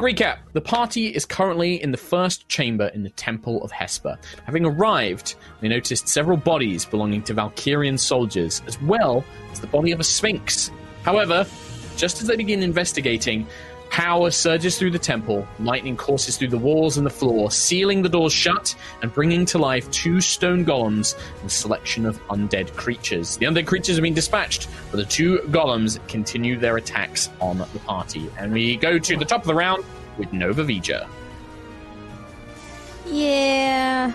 Recap. The party is currently in the first chamber in the Temple of Hesper. Having arrived, they noticed several bodies belonging to Valkyrian soldiers, as well as the body of a sphinx. However, just as they begin investigating, power surges through the temple, lightning courses through the walls and the floor, sealing the doors shut and bringing to life two stone golems and a selection of undead creatures. The undead creatures have been dispatched, but the two golems continue their attacks on the party. And we go to the top of the round with Nova Vija. Yeah.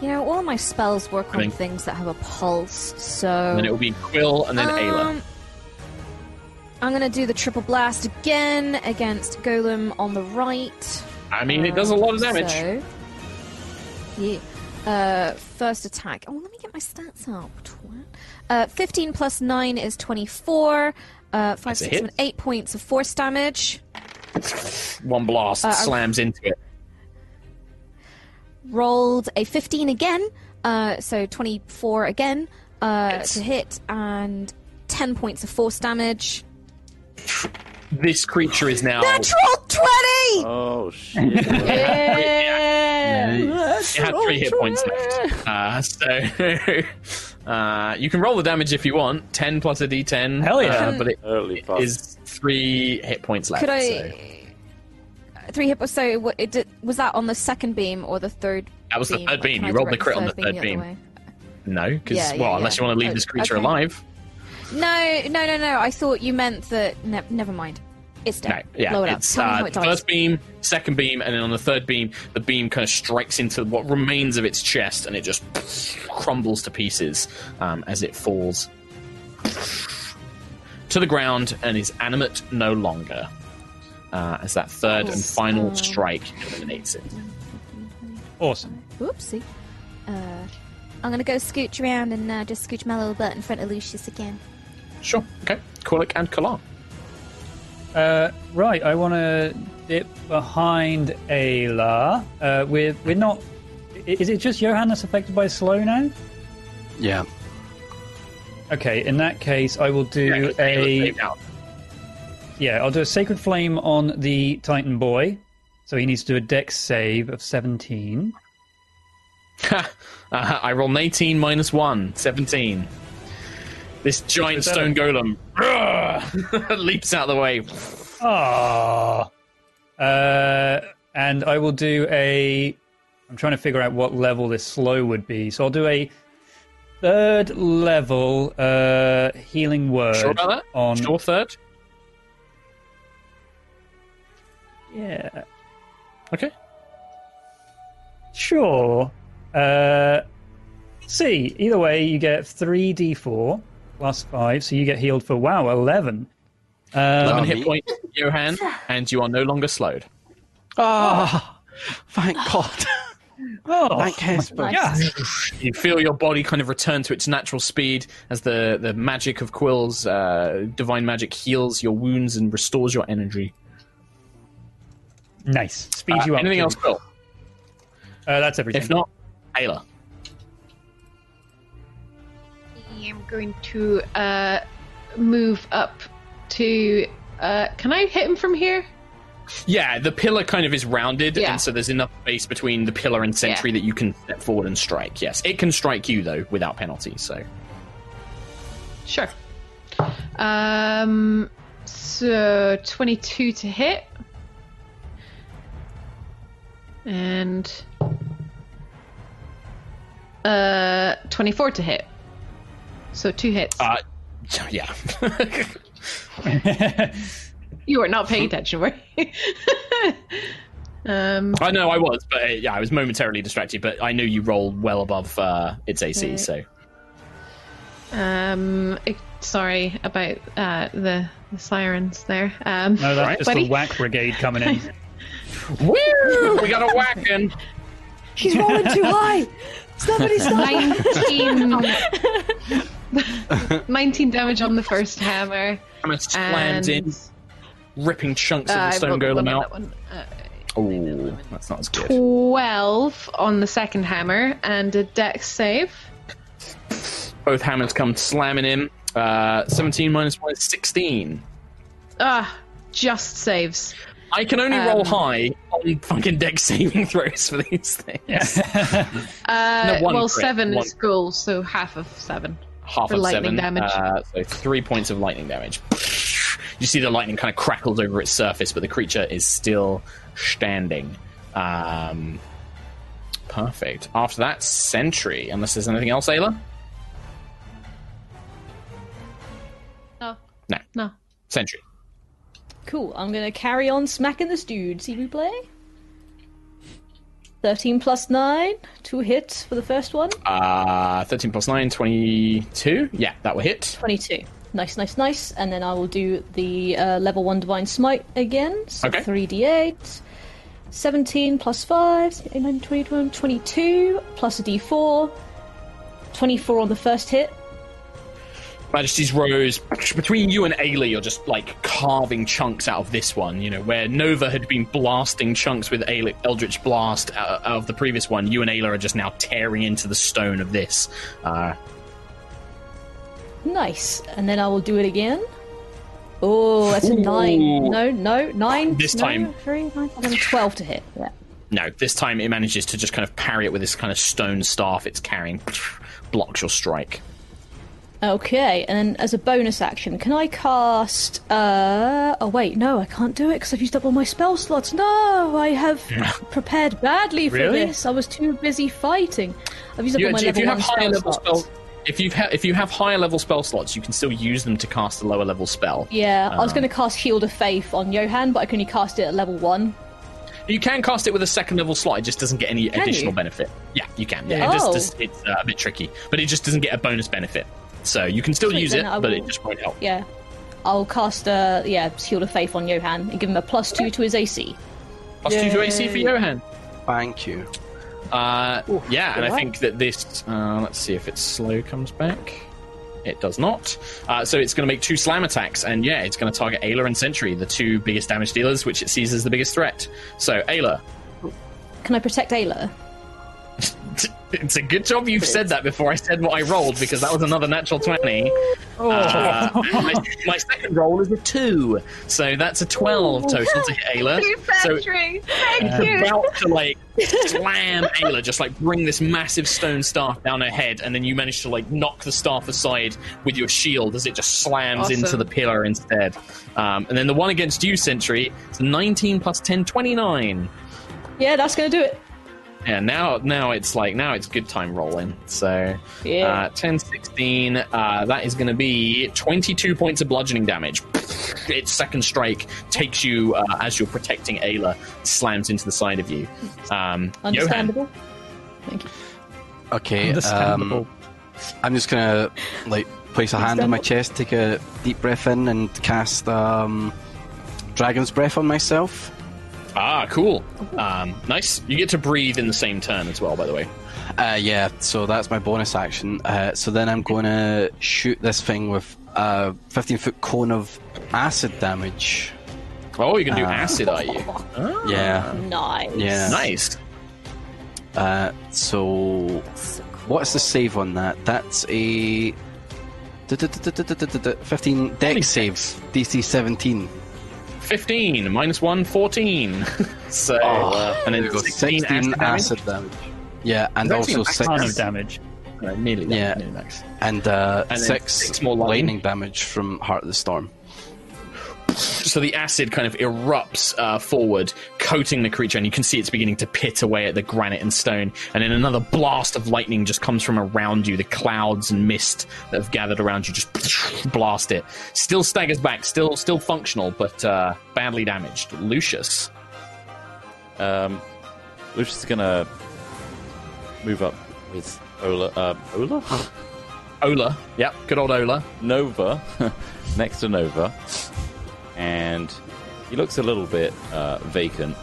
You know, all of my spells work on things that have a pulse, so. And then it will be Quill and then Ayla. Um, I'm gonna do the triple blast again against Golem on the right. I mean, it does a lot of Um, damage. So, yeah. Uh, first attack. Oh, let me get my stats up. Uh, 15 plus 9 is 24. Uh, 5, That's a 6, 7, 8 points of force damage. One blast Uh, slams into it. Rolled a 15 again. Uh, so 24 again uh, to hit, and 10 points of force damage. This creature is now. Natural 20! Oh shit! Yeah! It had three hit points left. Uh, so uh, you can roll the damage if you want. Ten plus a d10. Hell yeah. uh, but it Early is three hit points left. Could I. so- Three hit. So, what, it did, was that on the second beam or the third? That was the beam? third beam. Can I You rolled the direct crit on the third beam. way? No, because Yeah, yeah, well, yeah. unless you want to leave Oh, this creature okay. alive. No, no, no, no. I thought you meant that. Ne- never mind. It's No, dead. yeah, Blow it up. it's Tell me uh, how it dies. first beam, second beam, and then on the third beam, the beam kind of strikes into what remains of its chest, and it just crumbles to pieces um, as it falls to the ground and is animate no longer. Uh, as that third and final strike eliminates it. Awesome. Oopsie. Uh, I'm gonna go scooch around and uh, just scooch my little butt in front of Lucius again. Sure. Okay. Korlik and Kalar. Uh, right, I want to dip behind Ayla. Uh, we're we're not. Is it just Johan that's affected by slow now? Yeah. Okay, in that case, I will do Yeah, 'cause Ayla's a saved yeah. I'll do a sacred flame on the Titan boy. So he needs to do a Dex save of seventeen. uh, I roll an 18 minus 1, 17. This giant stone golem leaps out of the way. Ah. Uh, and I will do a. I'm trying to figure out what level this slow would be. So I'll do a third level uh, healing word Sure about that? on. Sure, third? Yeah. Okay. Sure. Uh, see, either way, you get three d4 plus five, so you get healed for wow, eleven. Um, 11 Um, hit points, Johan, and you are no longer slowed. Ah, thank God. oh, Thank Hesper. yeah. You feel your body kind of return to its natural speed as the, the magic of Quill's uh, divine magic heals your wounds and restores your energy. Nice. Speed Uh, you up. anything too. else, Quill? Uh, that's everything. If not, Ayla. Going to uh, move up to. Uh, can I hit him from here? Yeah, the pillar kind of is rounded, Yeah. and so there's enough space between the pillar and sentry that you can step forward and strike. Yes, it can strike you though without penalty. So Sure. Um, so 22 to hit. And uh 24 to hit. So two hits. uh, yeah, you were not paying attention, were you? um I know I was, but uh, yeah, I was momentarily distracted. But I knew you rolled well above uh, its AC. Right. So um sorry about uh the, the sirens there. Um No, that's Right. just Buddy. the whack brigade coming in. Woo! we got a whack in. She's rolling too high. Somebody stop. 19 19 damage on the first hammer. Hammer slams in, And ripping chunks of uh, the I stone rolled golem out. that. Uh, Oh, that's not as good. 12 on the second hammer and a dex save. Both hammers come slamming in. Uh, 17 minus 1 is 16. Ah, just saves. I can only roll Um, high on fucking Dex saving throws for these things. Uh, No, well, crit, seven one is cool, so half of seven. Half For of lightning seven. damage. Uh, so three points of lightning damage. You see the lightning kind of crackles over its surface, but the creature is still standing. Um, perfect. After that, Sentry. Unless there's anything else, Ayla? No. No. No. Sentry. Cool. I'm gonna carry on smacking this dude. See we play. Thirteen plus nine, two hits for the first one. Uh, 13 plus 9, 22. Yeah, that will hit. Twenty-two. Nice, nice, nice. And then I will do the uh, level one divine smite again. So Okay. three d8. 17 plus 5, 8, 9, 20, 21, 22, plus a d4. 24 on the first hit. Majesty's Rose, between you and Ayla, you're just like carving chunks out of this one. You know, where Nova had been blasting chunks with Ayla, Eldritch Blast out, out of the previous one, you and Ayla are just now tearing into the stone of this. Uh, Nice. And then I will do it again. Oh, that's a 9. No, no, 9. This no, time- 3, 9, 11, 12 to hit. Yeah. no, this time it manages to just kind of parry it with this kind of stone staff it's carrying, blocks your strike. Okay, and then as a bonus action, can I cast? Uh, oh wait, no, I can't do it because I've used up all my spell slots. No, I have prepared badly for Really? this. I was too busy fighting. I've used up You- all my if level you have one higher spell level slots. spell, if you ha- if you have higher level spell slots, you can still use them to cast a lower level spell. Yeah, I was Um, going to cast Shield of Faith on Johan, but I can only cast it at level one. You can cast it with a second level slot. It just doesn't get any additional you? benefit. Yeah, you can. Yeah, it Oh. just, just- it's uh, a bit tricky, but it just doesn't get a bonus benefit. So you can still Sweet, use it, I but it just won't help. Yeah, I'll cast uh, yeah Shield of Faith on Johan and give him a plus two to his AC. Plus two to AC for Johan. Thank you. Uh, yeah, and I think that this. Uh, let's see if its slow comes back. It does not. Uh, so it's going to make two slam attacks, and yeah, it's going to target Ayla and Sentry, the two biggest damage dealers, which it sees as the biggest threat. So Ayla, Can I protect Ayla? It's a good job you've said that before I said what I rolled because that was another natural twenty. Oh. Uh, my, my second roll is a two, so that's a twelve total to hit Ayla. So Thank it's about to like slam Ayla, just like bring this massive stone staff down her head, and then you manage to like knock the staff aside with your shield as it just slams Awesome. into the pillar instead. Um, and then the one against you, Sentry, it's 19 plus 10, 29. Yeah, that's going to do it. Yeah, now now it's like now it's good time rolling. So Yeah. uh, 10, 16, uh, that is going to be 22 points of bludgeoning damage. Its second strike takes you uh, as you're protecting Ayla, slams into the side of you. Um, Johan, Understandable. Thank you. Okay. Understandable. Um, I'm just gonna like place a hand on my chest, take a deep breath in, and cast um, Dragon's Breath on myself. Ah, cool. Um, nice. You get to breathe in the same turn as well, by the way. Uh, yeah, so that's my bonus action. Uh, so then I'm going to shoot this thing with a 15 foot cone of acid damage. Oh, you're going to do Ah. acid, are you? Yeah, Nice. yeah. Nice. Uh, so what's the save on that? That's a 15 dex save, DC 17. 15 minus 1, 14. so, Oh, and then there we go. 16, 16 acid damage. acid damage. Yeah, and That's also six, ton of damage. Uh, nearly Yeah. nearly max. and, uh, And six, six more lightning. lightning damage from Heart of the Storm. So the acid kind of erupts uh, forward, coating the creature, and you can see it's beginning to pit away at the granite and stone. And then another blast of lightning just comes from around you. The clouds and mist that have gathered around you just blast it. Still staggers back, still still functional, but uh, badly damaged. Lucius. Um, Lucius is gonna move up with Ola. Uh, Ola? Ola. Yep, good old Ola. Nova. next to Nova. And he looks a little bit uh, vacant.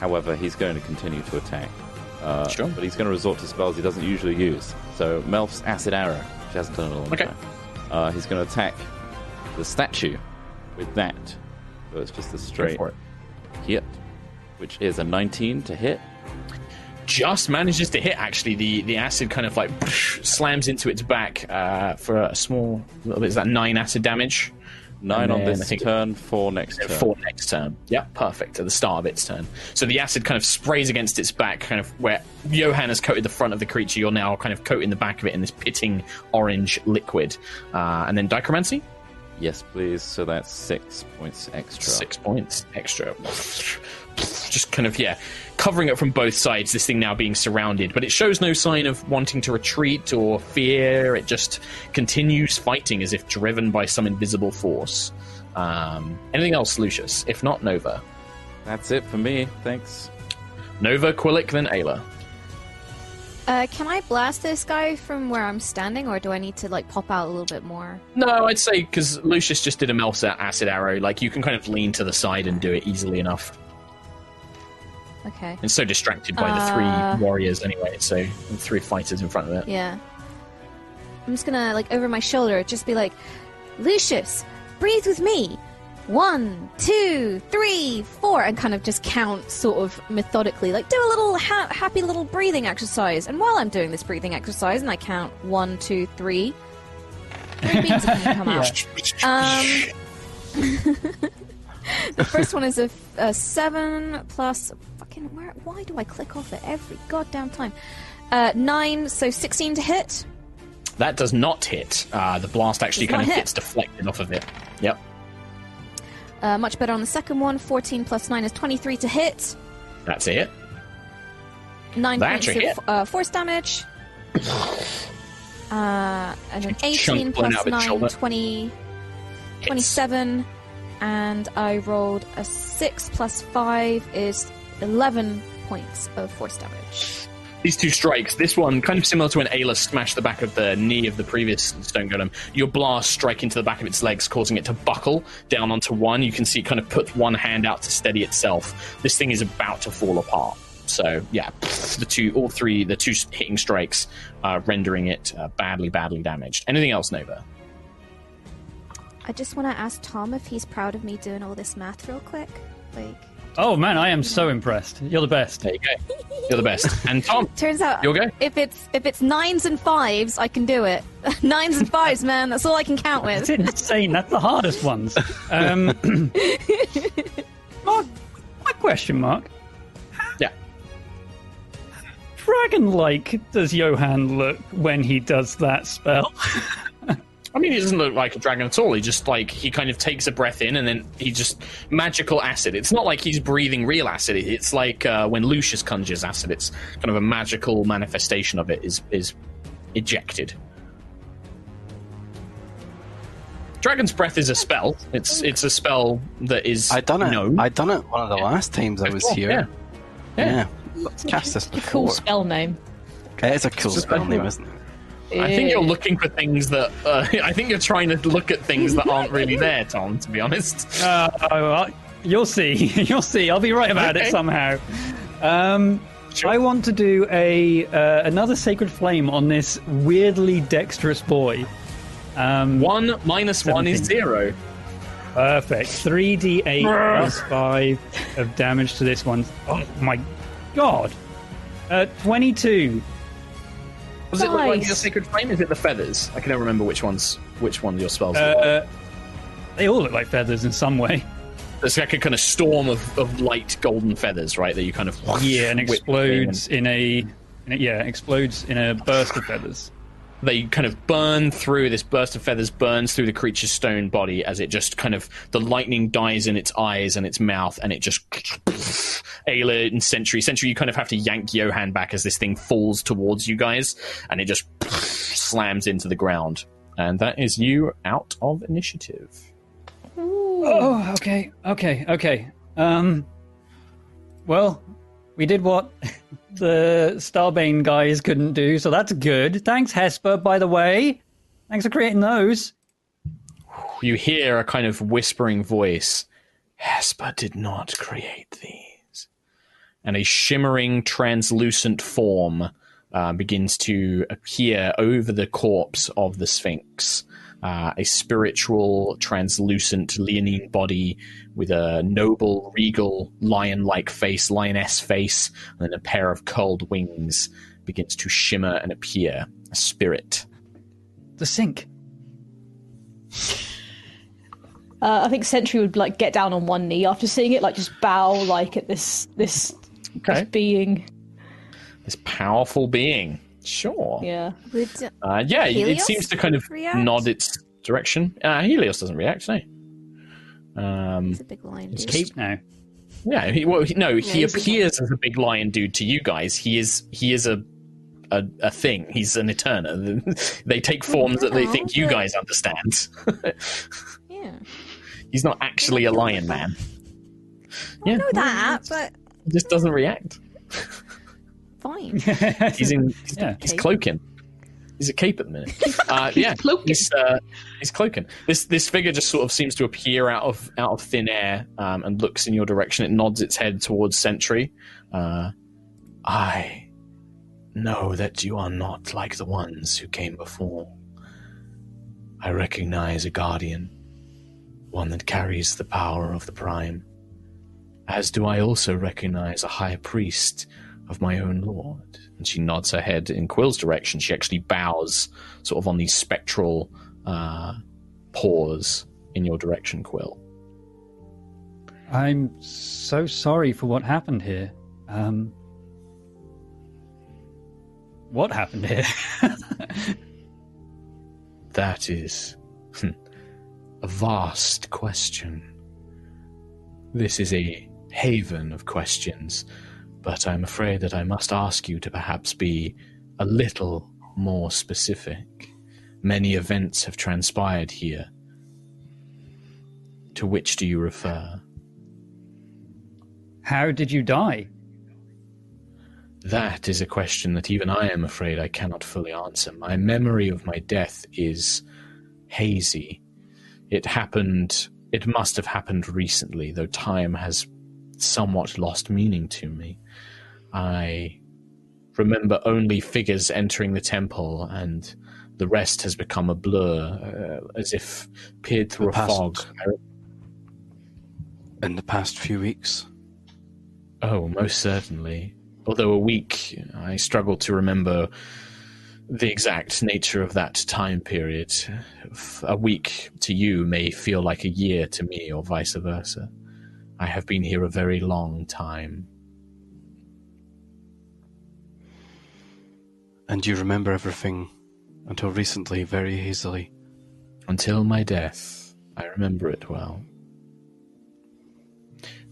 However, he's going to continue to attack. Uh, Sure. But he's going to resort to spells he doesn't usually use. So, Melf's Acid Arrow, which hasn't done in a long Okay. time. Uh, he's going to attack the statue with that. So it's just a straight for it. hit, which is a 19 to hit. just manages to hit. Actually, the the acid kind of like slams into its back uh, for a small little bit. Is that nine acid damage? Nine on this turn, four next turn. For next turn. Yeah, perfect. At the start of its turn. So the acid kind of sprays against its back, kind of where Johan has coated the front of the creature. You're now kind of coating the back of it in this pitting orange liquid. Uh, and then Dichromancy, Yes, please. So that's six points extra. six points extra. Just kind of, yeah, covering it from both sides, this thing now being surrounded. But it shows no sign of wanting to retreat or fear. It just continues fighting as if driven by some invisible force. Um, anything else, Lucius? If not, Nova. That's it for me. Thanks. Nova, Quillic, then Ayla. Uh, can I blast this guy from where I'm standing, or do I need to like pop out a little bit more? No, I'd say because Lucius just did a Melf's acid arrow, like you can kind of lean to the side and do it easily enough. Okay. And so distracted by the Uh, three warriors anyway, so and three fighters in front of it. Yeah. I'm just gonna like over my shoulder, just be like, Lucius, breathe with me. One, two, three, four, and kind of just count sort of methodically, like do a little ha- happy little breathing exercise. And while I'm doing this breathing exercise, and I count one, two, three, three beams are gonna come out. Um, the first one is a seven plus fucking where? Why do I click off at every goddamn time? Uh, nine, so sixteen to hit. That does not hit. Uh, the blast actually Does kind of hit. gets deflected off of it. Yep, Uh, much better on the second one. Fourteen plus nine is twenty-three to hit. that's it. Nine That points of hit. uh, force damage. Uh, and then 18 blown plus out of its 9, shoulder. 20, Hits. 27. And I rolled a 6 plus 5 is 11 points of force damage. These two strikes, this one kind of similar to when Ayla smashed the back of the knee of the previous stone golem. Your blast strike into the back of its legs, causing it to buckle down onto one. You can see it kind of puts one hand out to steady itself. This thing is about to fall apart. So yeah, the two, all three, the two hitting strikes, uh, rendering it uh, badly, badly damaged. Anything else, Nova? I just want to ask Tom if he's proud of me doing all this math real quick. Like, Oh man, I am so impressed. You're the best. There you go. You're the best. And Tom, turns out you okay? if it's if it's nines and fives, I can do it. nines and fives, man. That's all I can count with. It's insane. That's the hardest ones. Um, Mark, my question mark. Yeah. Dragon-like does Johan look when he does that spell? I mean, he doesn't look like a dragon at all. He just like he kind of takes a breath in and then he just magical acid. It's not like he's breathing real acid. It's like uh, when Lucius conjures acid. It's kind of a magical manifestation of it is is ejected. Dragon's breath is a spell. It's it's a spell that is I done it. known. I done it one of the last times I was here. yeah. Yeah. Let's cast this A cool spell name. It is a cool It's spell spell. name, isn't it? I think you're looking for things that uh, I think you're trying to look at things that aren't really there, Tom. To be honest. Uh, oh, well, you'll see. You'll see. I'll be right about Okay. it somehow. Um, I want to do a uh, another sacred flame on this weirdly dexterous boy. Um, One minus one is zero. Perfect. 3d8 plus 5 of damage to this one. Oh my god. Uh, 22. Was it like Nice. your sacred flame? Is it the feathers? I can never remember which ones which one your spells. were. Uh, they all look like feathers in some way. It's like a kind of storm of, of light golden feathers, right? That you kind of Yeah, and whip explodes in a, in a yeah, explodes in a burst of feathers. They kind of burn through this burst of feathers burns through the creature's stone body as it just kind of the lightning dies in its eyes and its mouth and it just Ayla and Sentry Sentry you kind of have to yank Johan back as this thing falls towards you guys and it just slams into the ground. And that is you out of initiative. Oh, okay, okay, okay. Um, well, we did what the Starbane guys couldn't do, so that's good. Thanks, Hesper, by the way. Thanks for creating those. you hear a kind of whispering voice Hesper did not create these and a shimmering translucent form uh, begins to appear over the corpse of the Sphinx. Uh, a spiritual, translucent, leonine body with a noble, regal, lion like face, lioness face, and then a pair of curled wings begins to shimmer and appear. A spirit. The sink. Uh, I think Sentry would like get down on one knee after seeing it, like just bow like at this this, Okay. this being. This powerful being. Sure. Yeah. Would, Uh, yeah, it- it seems to kind of react? nod its direction. Uh, Helios doesn't react, no. Um, he's a big lion. It's dude. cape now. yeah, he, well, he, no, he he's a- appears as a big lion dude to you guys. He is he is a a, a thing. He's an Eterna. they take forms that they think you guys understand. Yeah. He's not actually a lion man. I Yeah, know that, but he just doesn't react. fine. He's in. He's, Yeah. he's cloaking. He's a cape at the minute. Uh, yeah, cloaking. He's, uh, he's cloaking. This this figure just sort of seems to appear out of out of thin air um, and looks in your direction. It nods its head towards Sentry. Uh, I know that you are not like the ones who came before. I recognize a guardian, one that carries the power of the Prime. As do I also recognize a high priest of my own lord. And she nods her head in Quill's direction. She actually bows, sort of on these spectral uh, paws in your direction, Quill. I'm so sorry for what happened here. Um, what happened here? That is hmm, a vast question. This is a haven of questions, but I'm afraid that I must ask you to perhaps be a little more specific. Many events have transpired here. To which do you refer? How did you die? That is a question that even I am afraid I cannot fully answer. My memory of my death is hazy. It happened, it must have happened recently, though time has somewhat lost meaning to me. I remember only figures entering the temple, and the rest has become a blur, uh, as if peered through The a past- fog. In the past few weeks, Oh, most certainly. Although a week, I struggle to remember the exact nature of that time period. A week to you may feel like a year to me, or vice versa. I have been here a very long time. and you remember everything until recently very hazily. Until my death, I remember it well.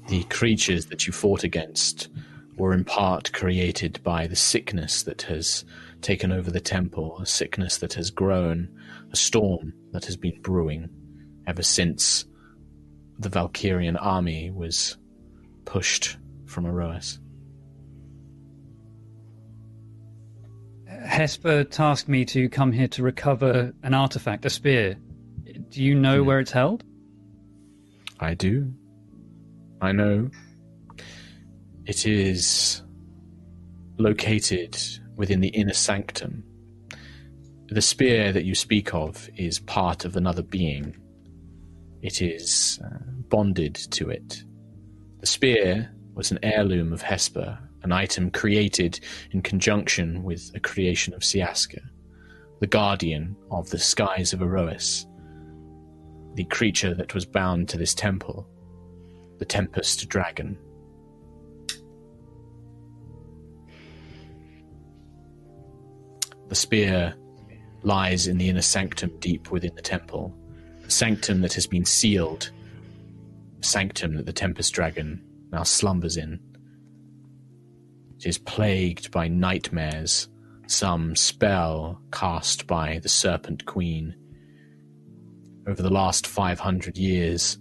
The creatures that you fought against were in part created by the sickness that has taken over the temple, a sickness that has grown, a storm that has been brewing ever since the Valkyrian army was pushed from Aerois. Hesper tasked me to come here to recover an artifact, a spear. Do you know where it's held? I do. I know. It is located within the inner sanctum. The spear that you speak of is part of another being. It is uh, bonded to it. The spear was an heirloom of Hesper, an item created in conjunction with a creation of Siaska, the guardian of the skies of Aerois, the creature that was bound to this temple, the Tempest Dragon. The spear lies in the inner sanctum deep within the temple, sanctum that has been sealed, sanctum that the Tempest Dragon now slumbers in. It is plagued by nightmares, some spell cast by the Serpent Queen. Over the last 500 years,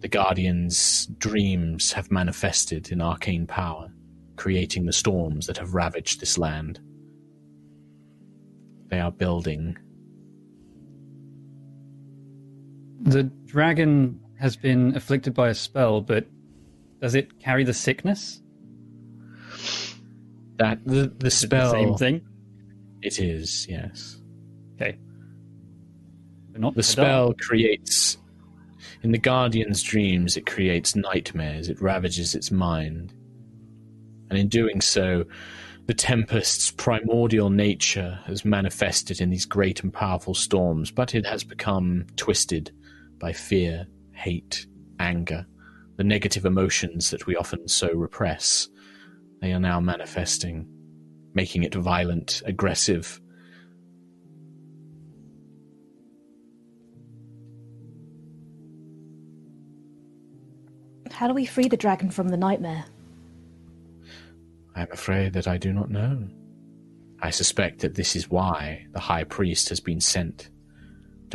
the Guardian's dreams have manifested in arcane power, creating the storms that have ravaged this land. They are building. The dragon has been afflicted by a spell, but does it carry the sickness? That the, the spell the same thing? It is, yes. Okay. But not The spell creates in the Guardian's dreams it creates nightmares, it ravages its mind. And in doing so, the Tempest's primordial nature has manifested in these great and powerful storms, but it has become twisted by fear, hate, anger, the negative emotions that we often so repress. They are now manifesting, making it violent, aggressive, How do we free the dragon from the nightmare? I am afraid that I do not know. I suspect that this is why the High Priest has been sent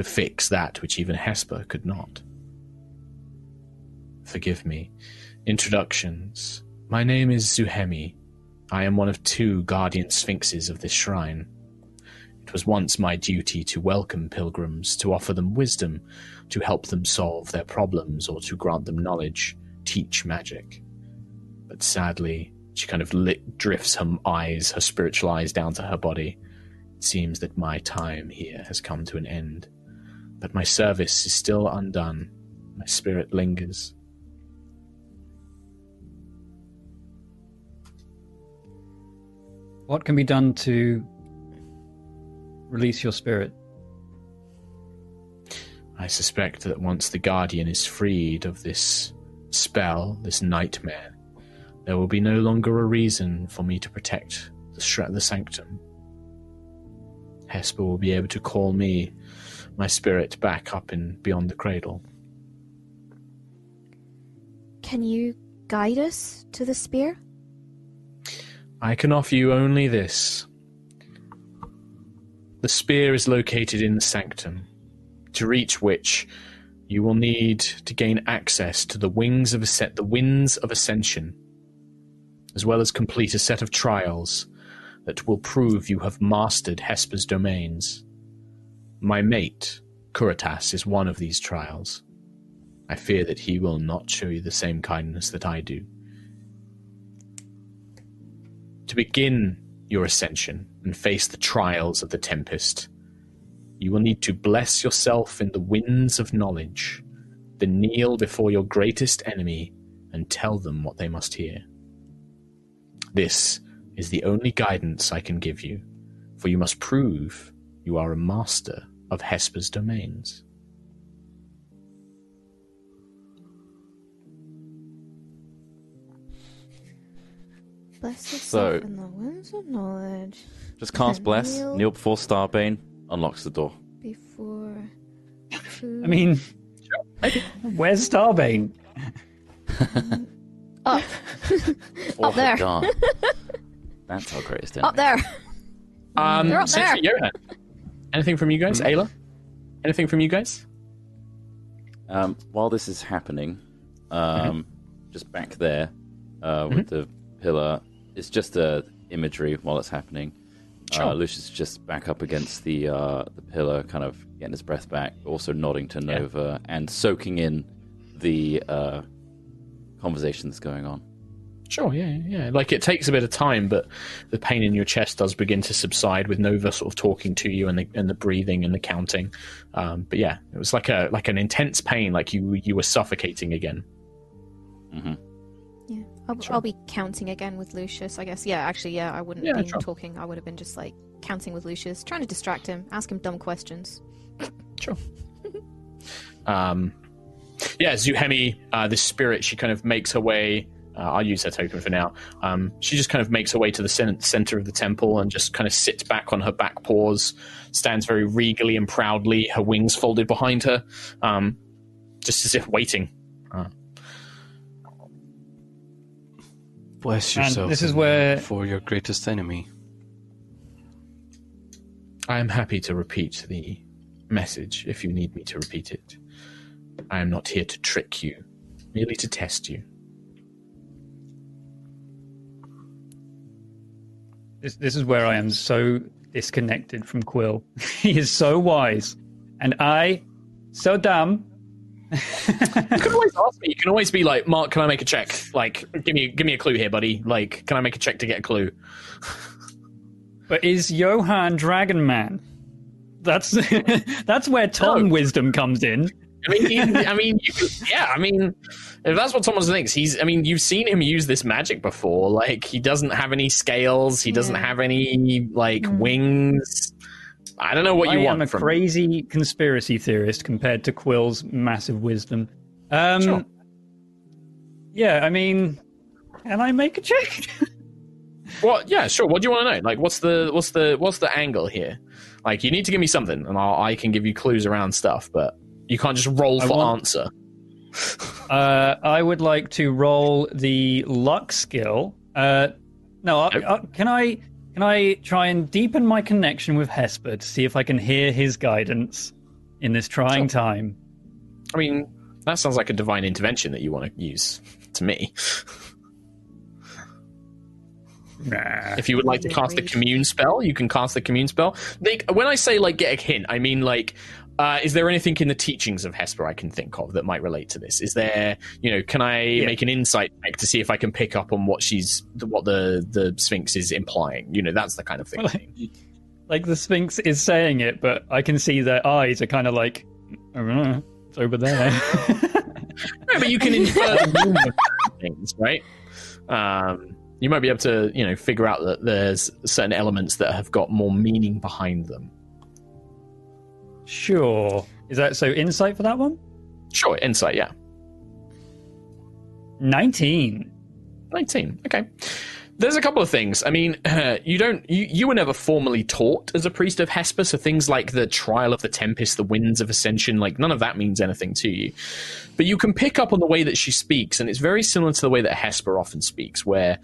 to fix that which even Hesper could not. Forgive me. Introductions. My name is Zuhemi. I am one of two guardian sphinxes of this shrine. It was once my duty to welcome pilgrims, to offer them wisdom, to help them solve their problems, or to grant them knowledge, teach magic. But sadly, she kind of lit, drifts her eyes, her spiritual eyes down to her body. It seems that my time here has come to an end. But my service is still undone. My spirit lingers. What can be done to release your spirit? I suspect that once the Guardian is freed of this spell, this nightmare, there will be no longer a reason for me to protect the, the sanctum. Hesper will be able to call me, my spirit, back up in beyond the cradle. Can you guide us to the spear? I can offer you only this. The spear is located in the sanctum, to reach which you will need to gain access to the wings of ascent, the winds of ascension, as well as complete a set of trials that will prove you have mastered Hesper's domains. My mate, Kuritas, is one of these trials. I fear that he will not show you the same kindness that I do. To begin your ascension and face the trials of the Tempest, you will need to bless yourself in the winds of knowledge, then kneel before your greatest enemy and tell them what they must hear. This is the only guidance I can give you, for you must prove you are a master of Hesper's domains. Bless yourself So- in the winds of knowledge Just cast And Bless, kneel- kneel before Starbane, unlocks the door. before. I mean, where's Starbane? Up. Oh, Up there. God. That's our greatest enemy. Up there. Um, They're up Sentry Johan. Anything from you guys? Ayla? Anything from you guys? Um, while this is happening, um, just back there uh, with the pillar, it's just uh, imagery while it's happening. Uh, Lucius is just back up against the uh, the pillar, kind of getting his breath back, also nodding to Yeah. Nova and soaking in the uh, conversation that's going on. Sure, yeah, yeah. Like it takes a bit of time, but the pain in your chest does begin to subside with Nova sort of talking to you and the and the breathing and the counting. Um, but yeah, it was like a like an intense pain, like you you were suffocating again. hmm Yeah. I'll, I'll be counting again with Lucius, I guess. Yeah, actually, yeah, I wouldn't Yeah, have been sure. talking. I would have been just like counting with Lucius, trying to distract him, ask him dumb questions. Sure. um, yeah, Zuhemi, uh, this spirit, she kind of makes her way. Uh, I'll use her token for now. Um, she just kind of makes her way to the center of the temple and just kind of sits back on her back paws, stands very regally and proudly, her wings folded behind her, um, just as if waiting. Uh, Bless And yourself. this is where- for your greatest enemy. I am happy to repeat the message if you need me to repeat it. I am not here to trick you, merely to test you. This, this is where I am so disconnected from Quill. he is so wise, and I so dumb. You can always ask me. You can always be like, Mark, can I make a check? Like, give me, give me a clue here, buddy. Like, can I make a check to get a clue? But is Johan Dragon Man? That's that's where Tom No. wisdom comes in. I mean, he, I mean, you yeah. I mean, if that's what Thomas thinks, he's. I mean, you've seen him use this magic before. Like, he doesn't have any scales. He doesn't have any like wings. I don't know what you want. I'm a from. crazy conspiracy theorist compared to Quill's massive wisdom. Um, Sure. Yeah, I mean, can I make a check? What? Yeah, sure. What do you want to know? Like, what's the what's the what's the angle here? Like, you need to give me something, and I'll, I can give you clues around stuff, but you can't just roll I for want- answer. Uh, I would like to roll the luck skill. Uh, no, Nope. I, can I can I try and deepen my connection with Hesper to see if I can hear his guidance in this trying Sure. time? I mean, that sounds like a divine intervention that you want to use to me. Nah. If you would like to cast the commune spell, you can cast the commune spell. They, when I say like get a hint, I mean like, uh, is there anything in the teachings of Hesper I can think of that might relate to this? Is there, you know, can I Yeah. make an insight check to see if I can pick up on what she's, what the the Sphinx is implying? You know, that's the kind of thing. Like the Sphinx is saying it, but I can see their eyes are kind of like, I don't know, it's over there. No, but you can infer the meaning of things, right? Um, you might be able to, you know, figure out that there's certain elements that have got more meaning behind them. Sure. Is that so? Insight for that one? Sure, insight, yeah. Nineteen. 19 okay there's a couple of things i mean you don't you, you were never formally taught as a priest of hesper so things like the trial of the tempest the winds of ascension like none of that means anything to you but you can pick up on the way that she speaks and it's very similar to the way that hesper often speaks where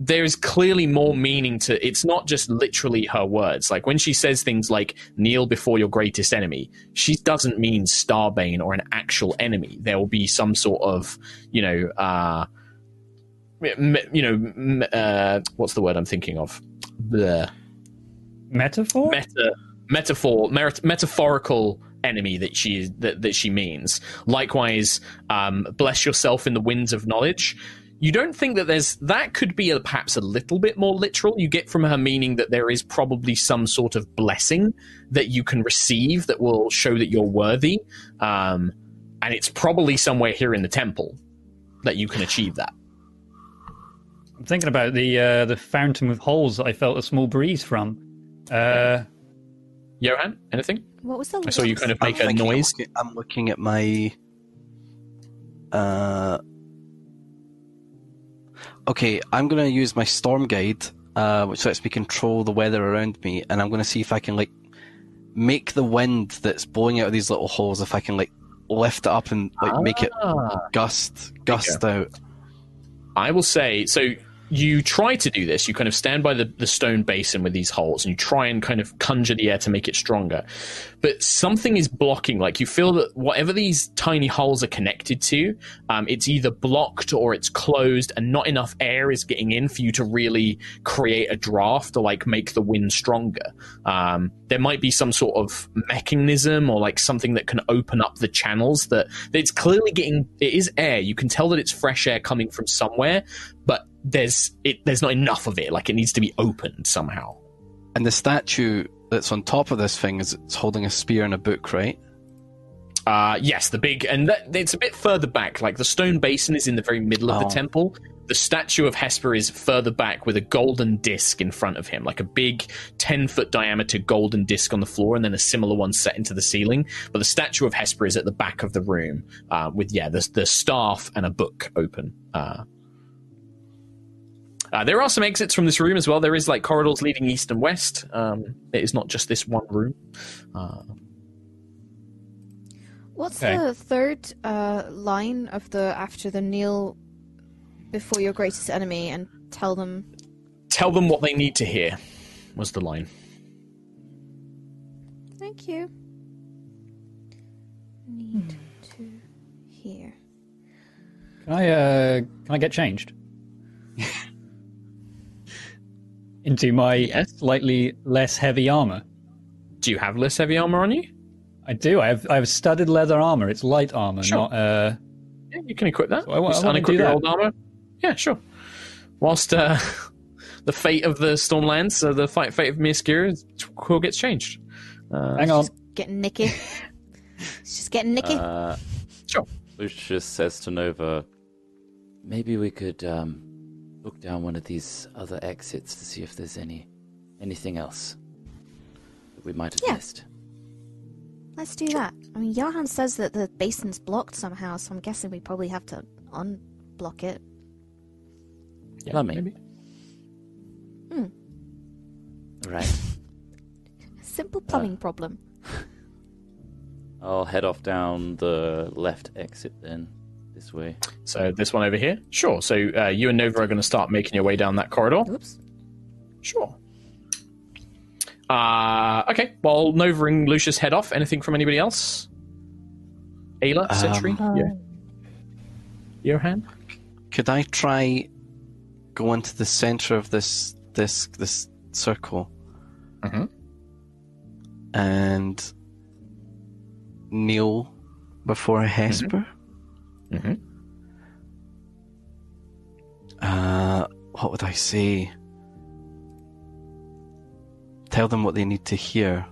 there is clearly more meaning to it's not just literally her words. Like when she says things like kneel before your greatest enemy she doesn't mean starbane or an actual enemy. There will be some sort of you know uh m- you know m- uh what's the word i'm thinking of? The Metaphor? meta metaphor metaphorical enemy that she is that, that she means. Likewise um bless yourself in the winds of knowledge you don't think that there's that could be a, perhaps a little bit more literal you get from her meaning that there is probably some sort of blessing that you can receive that will show that you're worthy um and it's probably somewhere here in the temple that you can achieve that I'm thinking about the uh, the fountain with holes that I felt a small breeze from. Uh, johan anything What was the? i saw you kind of I'm make a thinking- noise looking- I'm looking at my. Uh, okay, I'm gonna use my storm guide, uh, which lets me control the weather around me, and I'm gonna see if I can like make the wind that's blowing out of these little holes. If I can like lift it up and like make it Ah. gust gust out. I will say so. You try to do this. You kind of stand by the, the stone basin with these holes, and you try and kind of conjure the air to make it stronger. But something is blocking. Like you feel that whatever these tiny holes are connected to, um, it's either blocked or it's closed, and not enough air is getting in for you to really create a draft or like make the wind stronger. Um, there might be some sort of mechanism or like something that can open up the channels that it's clearly getting. It is air. You can tell that it's fresh air coming from somewhere, but there's it there's not enough of it like it needs to be opened somehow And the statue that's on top of this thing is it's holding a spear and a book, right? Uh, yes, the big, and that, it's a bit further back. Like the stone basin is in the very middle of Oh. the temple. The statue of Hesper is further back with a golden disc in front of him, like a big 10 foot diameter golden disc on the floor, and then a similar one set into the ceiling. But the statue of Hesper is at the back of the room uh, with, yeah, the, the staff and a book open. Uh, uh, there are some exits from this room as well. There is like corridors leading east and west. Um, it is not just this one room. Uh, What's Okay. the third uh, line of the after the kneel before your greatest enemy and tell them? tell them what they need to hear was the line Thank you. Need to hear. Can I uh can I get changed? Into my Yes. slightly less heavy armor. do you have less heavy armor on you I do. I have I have studded leather armor. It's light armor, Sure. not uh yeah you can equip that So I wa- Just I wanna unequip your old armor yeah sure whilst uh, the fate of the stormlands uh, the fight fate of Miaskira quill gets changed uh, hang on. Getting nicky. She's getting nicky. Uh, sure Lucius says to Nova, maybe we could um, look down one of these other exits to see if there's any anything else that we might have Yeah. missed. Let's do that. I mean, Johan says that the basin's blocked somehow, so I'm guessing we probably have to unblock it. yeah, Plumbing. maybe. Hmm. Right. Simple uh, plumbing problem. I'll head off down the left exit then, this way. so this one over here sure so uh, you and Nova are going to start making your way down that corridor Oops. Sure. Uh, okay. While Nova and Lucius head off, anything from anybody else? Ayla, Um, Sentry, yeah. Johan. Could I try go into the center of this this this circle Mhm. and kneel before a Hesper? Mhm. Uh, what would I say? Tell them what they need to hear.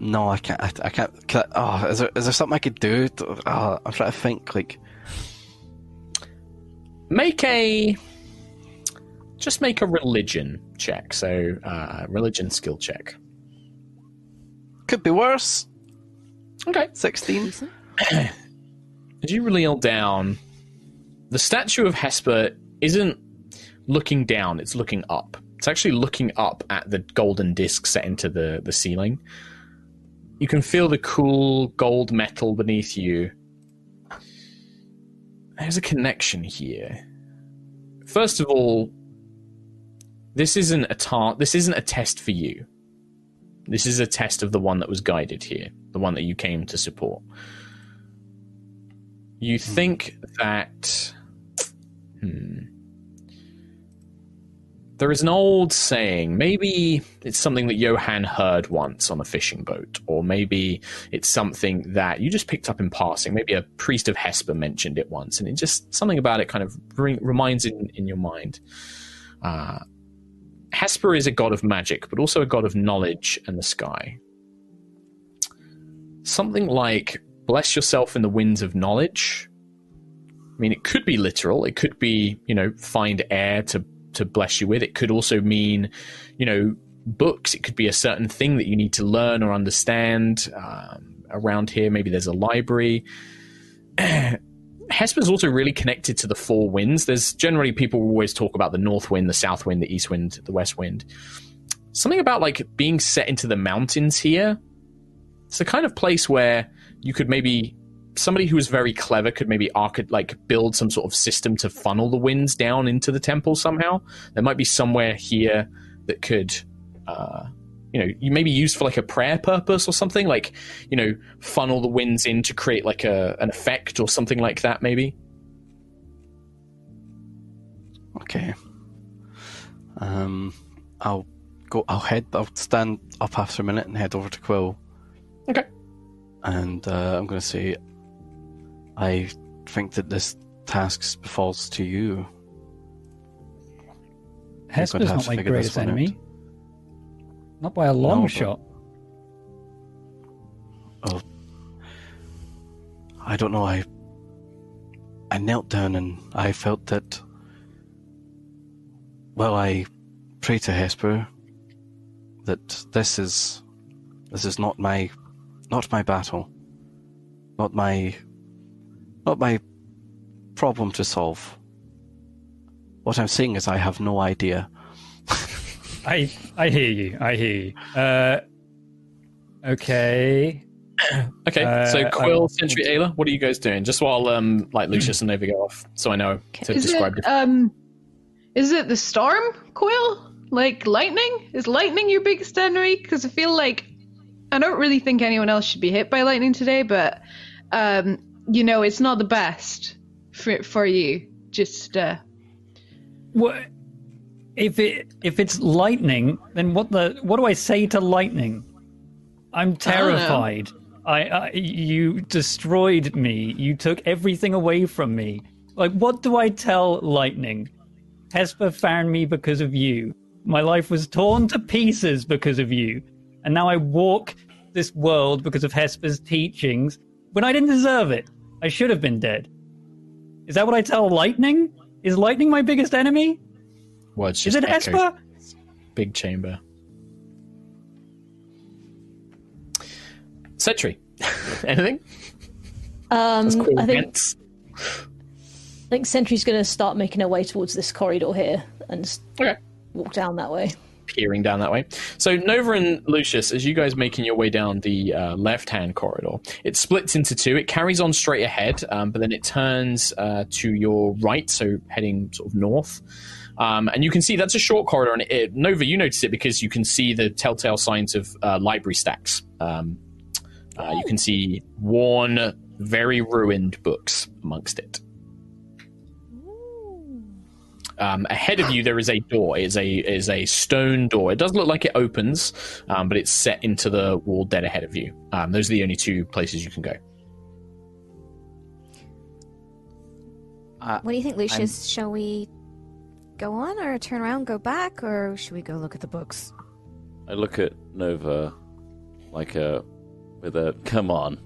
No, I can't. I, I can't. Can I, oh, is there is there something I could do? Oh, I'm trying to think. Like, Make a. Just make a religion check. So, uh, religion skill check. could be worse. Okay. Sixteen. As you reel down, the statue of Hesper isn't looking down, it's looking up. It's actually looking up at the golden disc set into the, the ceiling. You can feel the cool gold metal beneath you. There's a connection here. First of all, this isn't a tar- this isn't a test for you. This is a test of the one that was guided here, the one that you came to support. You think that. Hmm. There is an old saying. Maybe it's something that Johan heard once on a fishing boat, or maybe it's something that you just picked up in passing. Maybe a priest of Hesper mentioned it once, and it just something about it kind of re- reminds in in your mind. Uh, Hesper is a god of magic, but also a god of knowledge and the sky. Something like bless yourself in the winds of knowledge. I mean, it could be literal. It could be, you know, find air to to bless you with. It could also mean, you know, books. It could be a certain thing that you need to learn or understand. Um, around here, maybe there's a library. Hesper's also really connected to the four winds. There's generally people always talk about the north wind, the south wind, the east wind, the west wind. Something about like being set into the mountains here. It's the kind of place where you could maybe somebody who is very clever could maybe archi- like build some sort of system to funnel the winds down into the temple somehow. There might be somewhere here that could, uh, you know, you maybe used for like a prayer purpose or something, like you know, funnel the winds in to create like a an effect or something like that. Maybe. Okay. Um, I'll go. I'll head. I'll stand up after a minute and head over to Quill, Okay. and uh, I'm going to say, I think that this task befalls to you. Hesper's have not to my greatest one out. enemy. Not by a long no, shot. Oh, I don't know. I I knelt down and I felt that. Well, I pray to Hesper that this is this is not my not my battle, not my not my problem to solve. What I'm saying is I have no idea. I I hear you. I hear you. Uh, okay. Okay, Uh, so Quill, I'll- Sentry, Ayla, what are you guys doing? Just while um, like Lucius and Nova go off, so I know to Is describe it it. um, is it the storm quill? Like lightning? Is lightning your biggest enemy? Because I feel like I don't really think anyone else should be hit by lightning today, but um, you know, it's not the best for for you. Just uh, What if it if it's lightning? Then what the what do I say to lightning? I'm terrified. I, I you destroyed me. You took everything away from me. Like what do I tell lightning? Hesper found me because of you. My life was torn to pieces because of you. And now I walk this world because of Hesper's teachings when I didn't deserve it. I should have been dead. Is that what I tell lightning? Is lightning my biggest enemy? Words Is just it echo. Esper? Big chamber. Sentry, anything? Um, cool. I think Gents? I think Sentry's going to start making her way towards this corridor here and Okay. walk down that way. Peering down that way. So Nova and Lucius, as you guys making your way down the uh, left-hand corridor, it splits into two. It carries on straight ahead, um, but then it turns uh, to your right, so heading sort of north. Um, and you can see that's a short corridor. And it, Nova, you notice it because you can see the telltale signs of uh, library stacks. Um, uh, you can see worn, very ruined books amongst it. Um, ahead of you, there is a door. It is a it is a stone door. It does look like it opens, um, but it's set into the wall dead ahead of you. Um, those are the only two places you can go. What do you think, Lucius? Shall we go on or turn around, go back, or should we go look at the books? I look at Nova like a with a come on.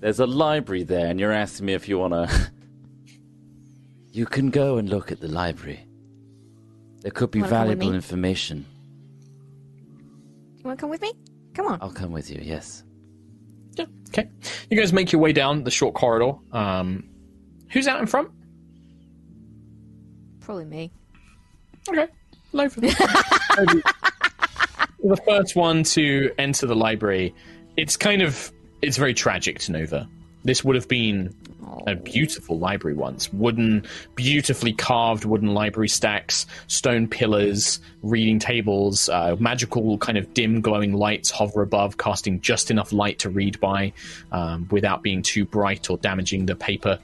There's a library there, and you're asking me if you wanna. You can go and look at the library. There could be Wanna come with valuable me? information. You want to come with me? Come on. I'll come with you. Yes. Yeah. Okay. You guys make your way down the short corridor. Um, who's out in front? Probably me. Okay. Nova. the first one to enter the library. It's kind of it's very tragic to Nova. This would have been a beautiful library once. Wooden, beautifully carved wooden library stacks, stone pillars, reading tables, uh, magical kind of dim glowing lights hover above, casting just enough light to read by um, without being too bright or damaging the paper.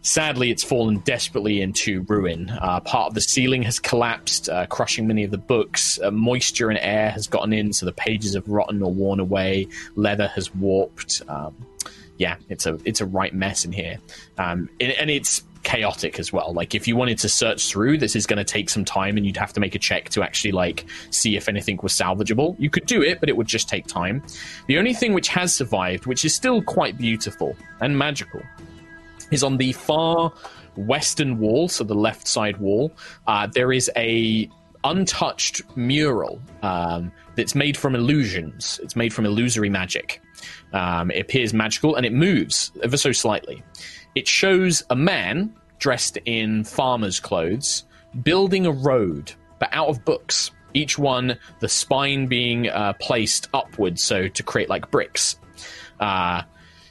Sadly, it's fallen desperately into ruin. Uh, part of the ceiling has collapsed, uh, crushing many of the books. Uh, moisture and air has gotten in, so the pages have rotten or worn away. Leather has warped. Um, yeah, it's a it's a right mess in here, um, and, and it's chaotic as well. Like if you wanted to search through, this is going to take some time, and you'd have to make a check to actually like see if anything was salvageable. You could do it, but it would just take time. The only thing which has survived, which is still quite beautiful and magical, is on the far western wall, so the left side wall. Uh, there is a untouched mural um, that's made from illusions. It's made from illusory magic. Um, it appears magical and it moves ever so slightly. It shows a man dressed in farmer's clothes building a road, but out of books. Each one, the spine being uh, placed upwards, so to create like bricks. Uh,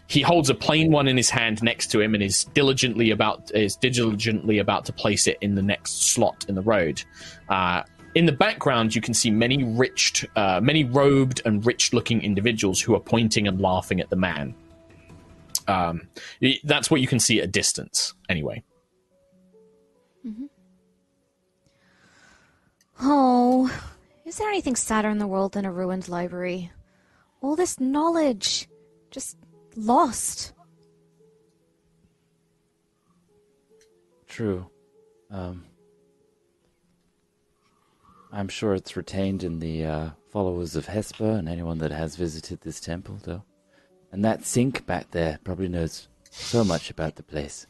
he holds a plain one in his hand next to him and is diligently about is diligently about to place it in the next slot in the road. Uh, in the background, you can see many rich, uh, many robed and rich-looking individuals who are pointing and laughing at the man. Um, that's what you can see at a distance, anyway. Oh, is there anything sadder in the world than a ruined library? All this knowledge just lost. True. Um, I'm sure it's retained in the uh, followers of Hesper and anyone that has visited this temple, though. And that Sphinx back there probably knows so much about the place.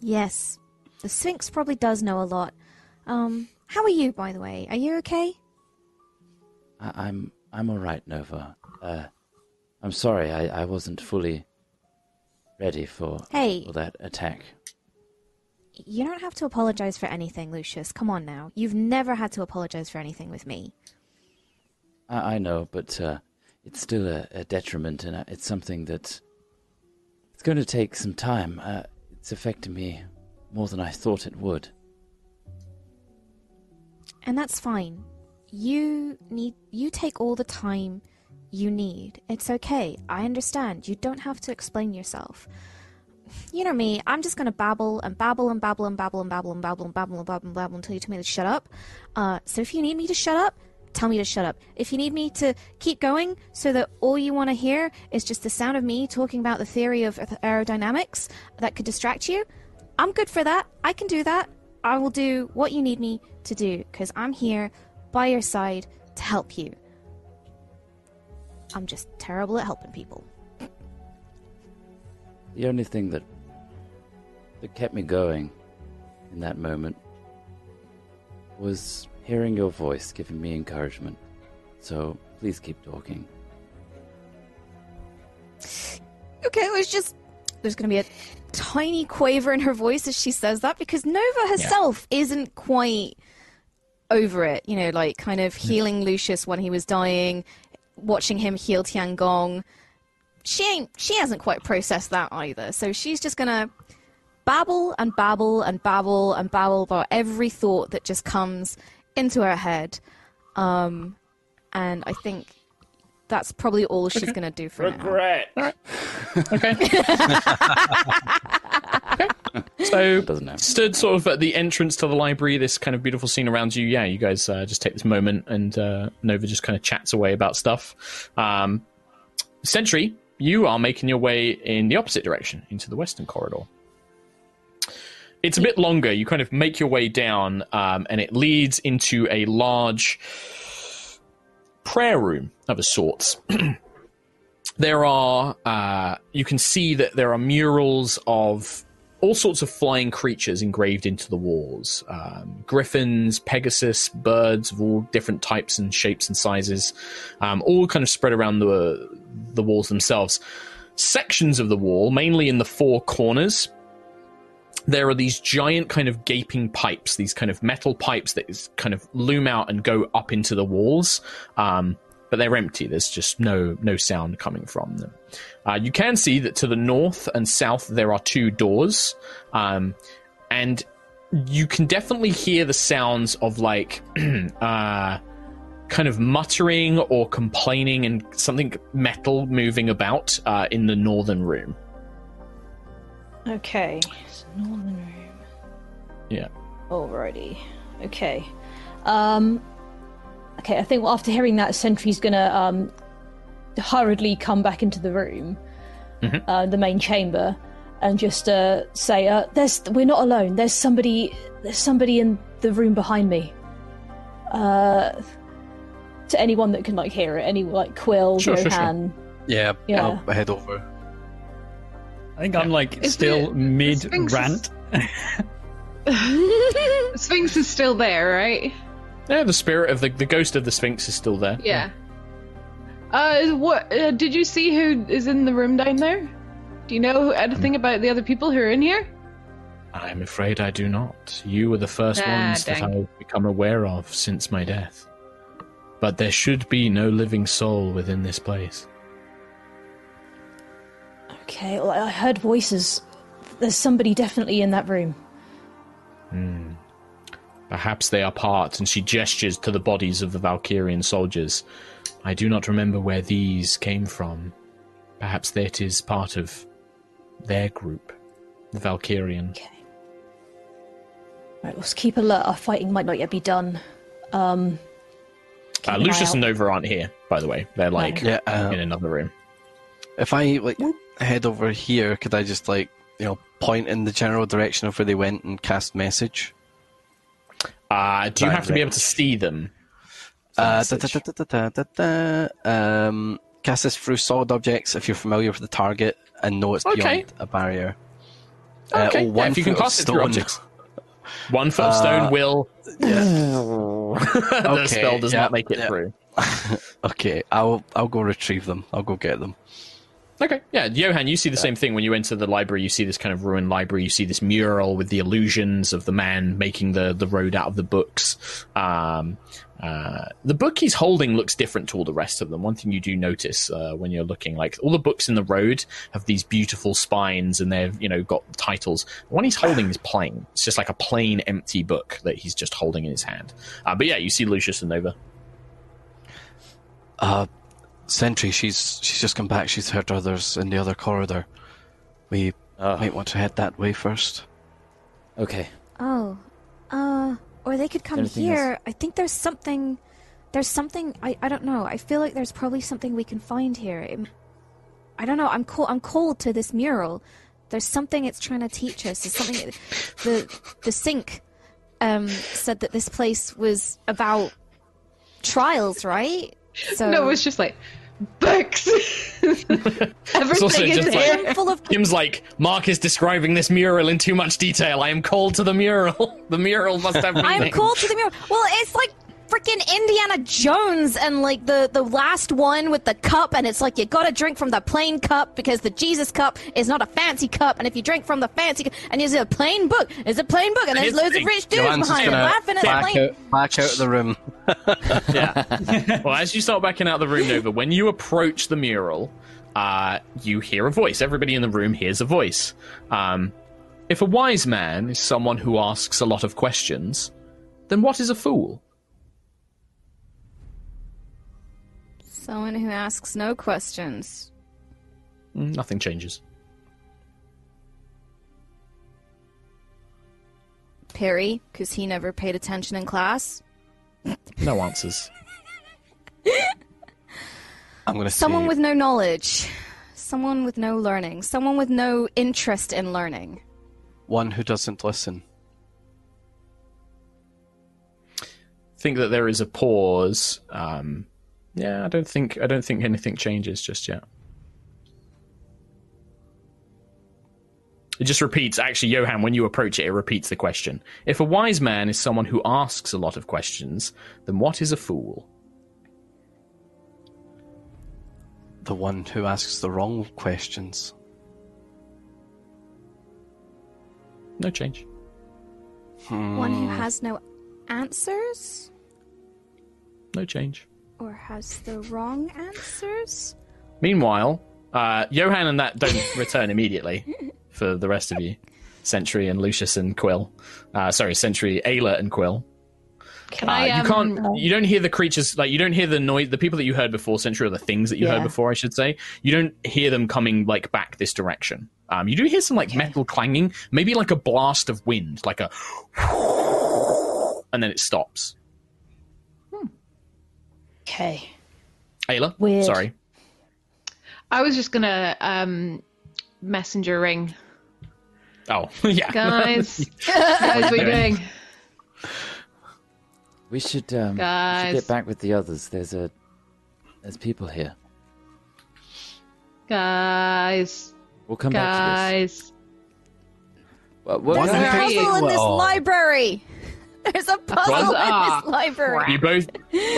Yes, the Sphinx probably does know a lot. Um, how are you, by the way? Are you okay? I- I'm I'm all right, Nova. Uh, I'm sorry, I, I wasn't fully ready for, Hey. for that attack. You don't have to apologize for anything, Lucius. Come on now. You've never had to apologize for anything with me. I, I know, but uh, it's still a, a detriment, and uh, it's something that it's going to take some time. Uh, it's affecting me more than I thought it would. And that's fine. You need you take all the time you need. It's okay. I understand. You don't have to explain yourself. You know me, I'm just gonna babble and babble and babble and babble and babble and babble and babble and babble and babble until you tell me to shut up. Uh, so if you need me to shut up, tell me to shut up. If you need me to keep going so that all you want to hear is just the sound of me talking about the theory of aerodynamics that could distract you, I'm good for that. I can do that. I will do what you need me to do because I'm here by your side to help you. I'm just terrible at helping people. The only thing that that kept me going in that moment was hearing your voice giving me encouragement. So please keep talking. Okay, it was just. There's going to be a tiny quaver in her voice as she says that because Nova herself isn't quite over it. You know, like kind of healing Lucius when he was dying, watching him heal Tiangong. She ain't. She hasn't quite processed that either. So she's just gonna babble and babble and babble and babble about every thought that just comes into her head. Um, and I think that's probably all she's gonna do for now. Regret. Okay. okay. So, Doesn't happen. stood sort of at the entrance to the library, this kind of beautiful scene around you. Yeah, you guys uh, just take this moment, and uh, Nova just kind of chats away about stuff. Um, Sentry, you are making your way in the opposite direction into the western corridor. It's a bit longer. You kind of make your way down, um, and it leads into a large prayer room of a sort. there are uh, you can see that there are murals of all sorts of flying creatures engraved into the walls um, griffins pegasus birds of all different types and shapes and sizes um, all kind of spread around the the walls themselves sections of the wall mainly in the four corners there are these giant kind of gaping pipes, these kind of metal pipes that is kind of loom out and go up into the walls. Um, but they're empty. There's just no no sound coming from them. Uh, you can see that to the north and south there are two doors, um, and you can definitely hear the sounds of like uh, kind of muttering or complaining and something metal moving about uh, in the northern room. Okay, so northern room. Yeah. Alrighty. Okay. Um. Okay, I think after hearing that, Sentry's gonna um hurriedly come back into the room, uh, the main chamber, and just uh, say, uh, "There's we're not alone. There's somebody. There's somebody in the room behind me." Uh, to anyone that can like hear it, any like Quill, Sure, sure, sure. Yeah, Yeah. I'll head over. I think I'm like Is still the- mid the Sphinx is- rant. Sphinx is still there, right? Yeah, the spirit of the the ghost of the Sphinx is still there. Yeah. Uh, what uh, did you see? Who is in the room down there? Do you know anything about the other people who are in here? I'm afraid I do not. You were the first Ah, ones that. I've become aware of since my death. But there should be no living soul within this place. Okay, well, I heard voices. There's somebody definitely in that room. Perhaps they are part, and she gestures to the bodies of the Valkyrian soldiers. I do not remember where these came from. Perhaps that is part of their group, the Valkyrian. Okay. Right, let's keep alert. Our fighting might not yet be done. Um, Uh, Lucius and Nova aren't here, by the way. They're like Yeah, uh, in another room. If I like head over here, could I just like you know point in the general direction of where they went and cast message? Uh, do you have to be able to see them? Uh, da, da, da. Um, cast this through solid objects if you're familiar with the target and know it's beyond a barrier. Uh, Okay, oh, yeah, if you can cast it through objects. One foot of stone will. the Okay, spell does yeah, not make it yeah. through. Okay, I'll I'll go retrieve them. I'll go get them. Okay, yeah, Johan, you see the same thing when you enter the library. You see this kind of ruined library. You see this mural with the illusions of the man making the, the road out of the books. Um, uh, the book he's holding looks different to all the rest of them. One thing you do notice uh, when you're looking, like all the books in the road have these beautiful spines and they've you know got titles. The one he's holding is plain. It's just like a plain, empty book that he's just holding in his hand. Uh, but yeah, you see Lucius and Nova. Uh, Sentry, she's she's just come back. She's heard others in the other corridor. We Ah. might want to head that way first. Okay. Oh, uh, or they could come Anything here. I think there's something. There's something. I, I don't know. I feel like there's probably something we can find here. It- I don't know. I'm cold. I'm cold to this mural. There's something it's trying to teach us. There's something. The the Sphinx um, said that this place was about trials, right? So No, was just like books. Everything is just here. like- full of Kim's like, Mark is describing this mural in too much detail. I am called to the mural. the mural must have meaning. I'm called to the mural. Well, it's like freaking Indiana Jones and like the the last one with the cup, and it's like you gotta drink from the plain cup because the Jesus cup is not a fancy cup, and if you drink from the fancy cup, and it's a plain book, it's a plain book, and there's Here's loads of rich dudes Joanne's behind it laughing at the back plain. out, back out of the room. Yeah. well, as you start backing out of the room, Nova, when you approach the mural, uh, you hear a voice. Everybody in the room hears a voice. Um, if a wise man is someone who asks a lot of questions, then what is a fool? Someone who asks no questions. Mm, Nothing changes. Perry, because he never paid attention in class. No answers. I'm going to Someone say with no knowledge. Someone with no learning. Someone with no interest in learning. one who doesn't listen. think that there is a pause. Um, yeah, I don't think I don't think anything changes just yet. It just repeats. Actually, Johan, when you approach it, it repeats the question. If a wise man is someone who asks a lot of questions, then what is a fool? The one who asks the wrong questions. No change. One who hmm. has no answers? No change. Or has the wrong answers? Meanwhile, uh, Johan and that don't return immediately for the rest of you. Sentry and Lucius and Quill. Uh, sorry, Sentry, Ayla and Quill. Can Uh, I? Um, you can't. You don't hear the creatures like you don't hear the noise. The people that you heard before, Sentry, or the things that you heard before, I should say. You don't hear them coming like back this direction. Um, you do hear some like metal clanging, maybe like a blast of wind, like a, and then it stops. Okay. Ayla, Weird. sorry. I was just gonna um, messenger ring, Oh, yeah, guys. guys, what are you doing? We should, um, we should get back with the others. There's a, there's people here. Guys, We'll come back to guys. this. Well, what- One There's a who- puzzle in this Well- library. There's a puzzle in Ah, this library. You both.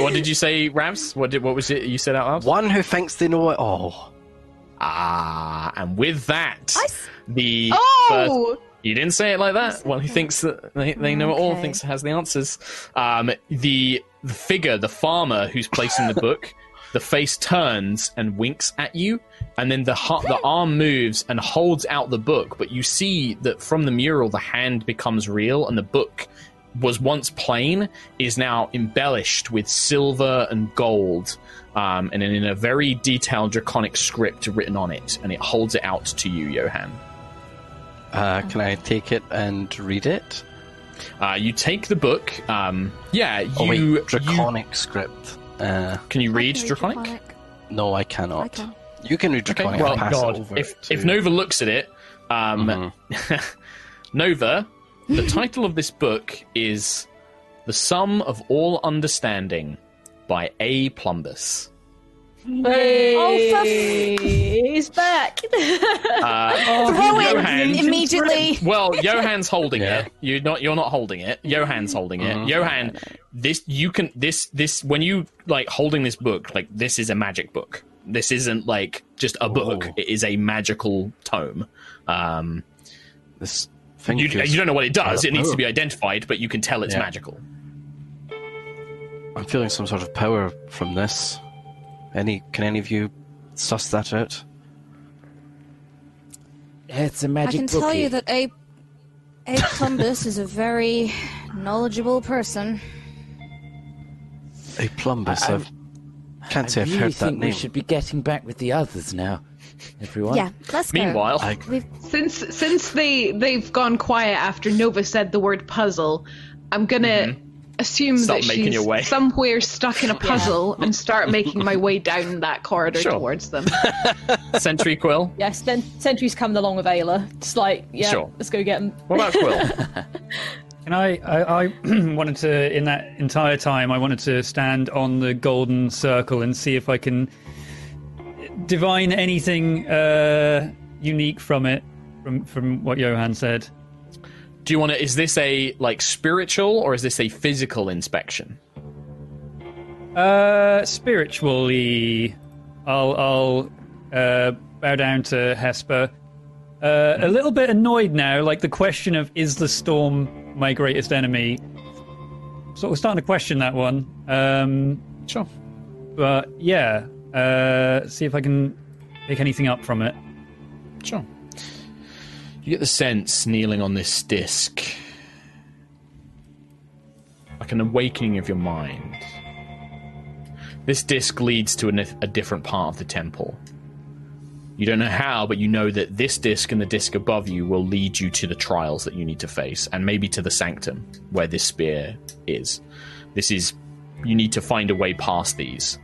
What did you say, Ravs? What did? What was it you said out loud? One who thinks they know it all. Ah, and with that, I s- the first Oh, You didn't say it like that. One who thinks that they, they know it all, Okay. thinks has the answers. Um, the, the figure, the farmer who's placing the book, the face turns and winks at you, and then the hu- the arm moves and holds out the book. But you see that from the mural, the hand becomes real, and the book was once plain is now embellished with silver and gold, um, and in a very detailed draconic script written on it, and it holds it out to you, Johan. Uh, can I take it and read it? Uh, you take the book. Um, yeah, you, Oh wait, you- draconic script. Uh, can you read can draconic? no, I cannot. I can. You can read draconic. Well, pass God, it over if to... if Nova looks at it, um, Mhm. Nova, the title of this book is "The Sum of All Understanding" by A. Plumbus. Oh, fuck! He's back. Uh, Throw it Johan- immediately. Well, Johan's holding Yeah. it. You're not. You're not holding it. Johan's holding it. Mhm. Johan, this you can. This this when you like holding this book, like this is a magic book. This isn't like just a book. Oh. It is a magical tome. Um, This thing you, feels- you don't know what it does. It needs to be identified, but you can tell it's Yeah. magical. I'm feeling some sort of power from this. Any? Can any of you suss that out? It's a magic I can tell you that Abe, Abe Plumbus is a very knowledgeable person. A plumbus. I- I've, can't say I I've really heard that think name. we should be getting back with the others now. Everyone. Yeah, let's go. Meanwhile, I- Since since they they've gone quiet after Nova said the word puzzle, I'm gonna assume Mm-hmm. Start that she's your way. somewhere stuck in a puzzle and start making my way down that corridor Sure. towards them. Sentry Quill. yes, then Sentry's coming along with Ayla. Just like, yeah, Sure. let's go get him. What about Quill? And I, I? I wanted to, in that entire time, I wanted to stand on the golden circle and see if I can divine anything uh, unique from it, from from what Johan said. Do you want to? Is this a like spiritual or is this a physical inspection? Uh, spiritually, I'll I'll uh, bow down to Hesper. Uh, a little bit annoyed now, like the question of is the storm my greatest enemy? Sort of starting to question that one. Um, Sure. but yeah, uh, see if I can pick anything up from it. Sure. You get the sense kneeling on this disc, like an awakening of your mind. This disc leads to a, a different part of the temple. You don't know how, but you know that this disc and the disc above you will lead you to the trials that you need to face, and maybe to the sanctum where this spear is. This is. You need to find a way past these.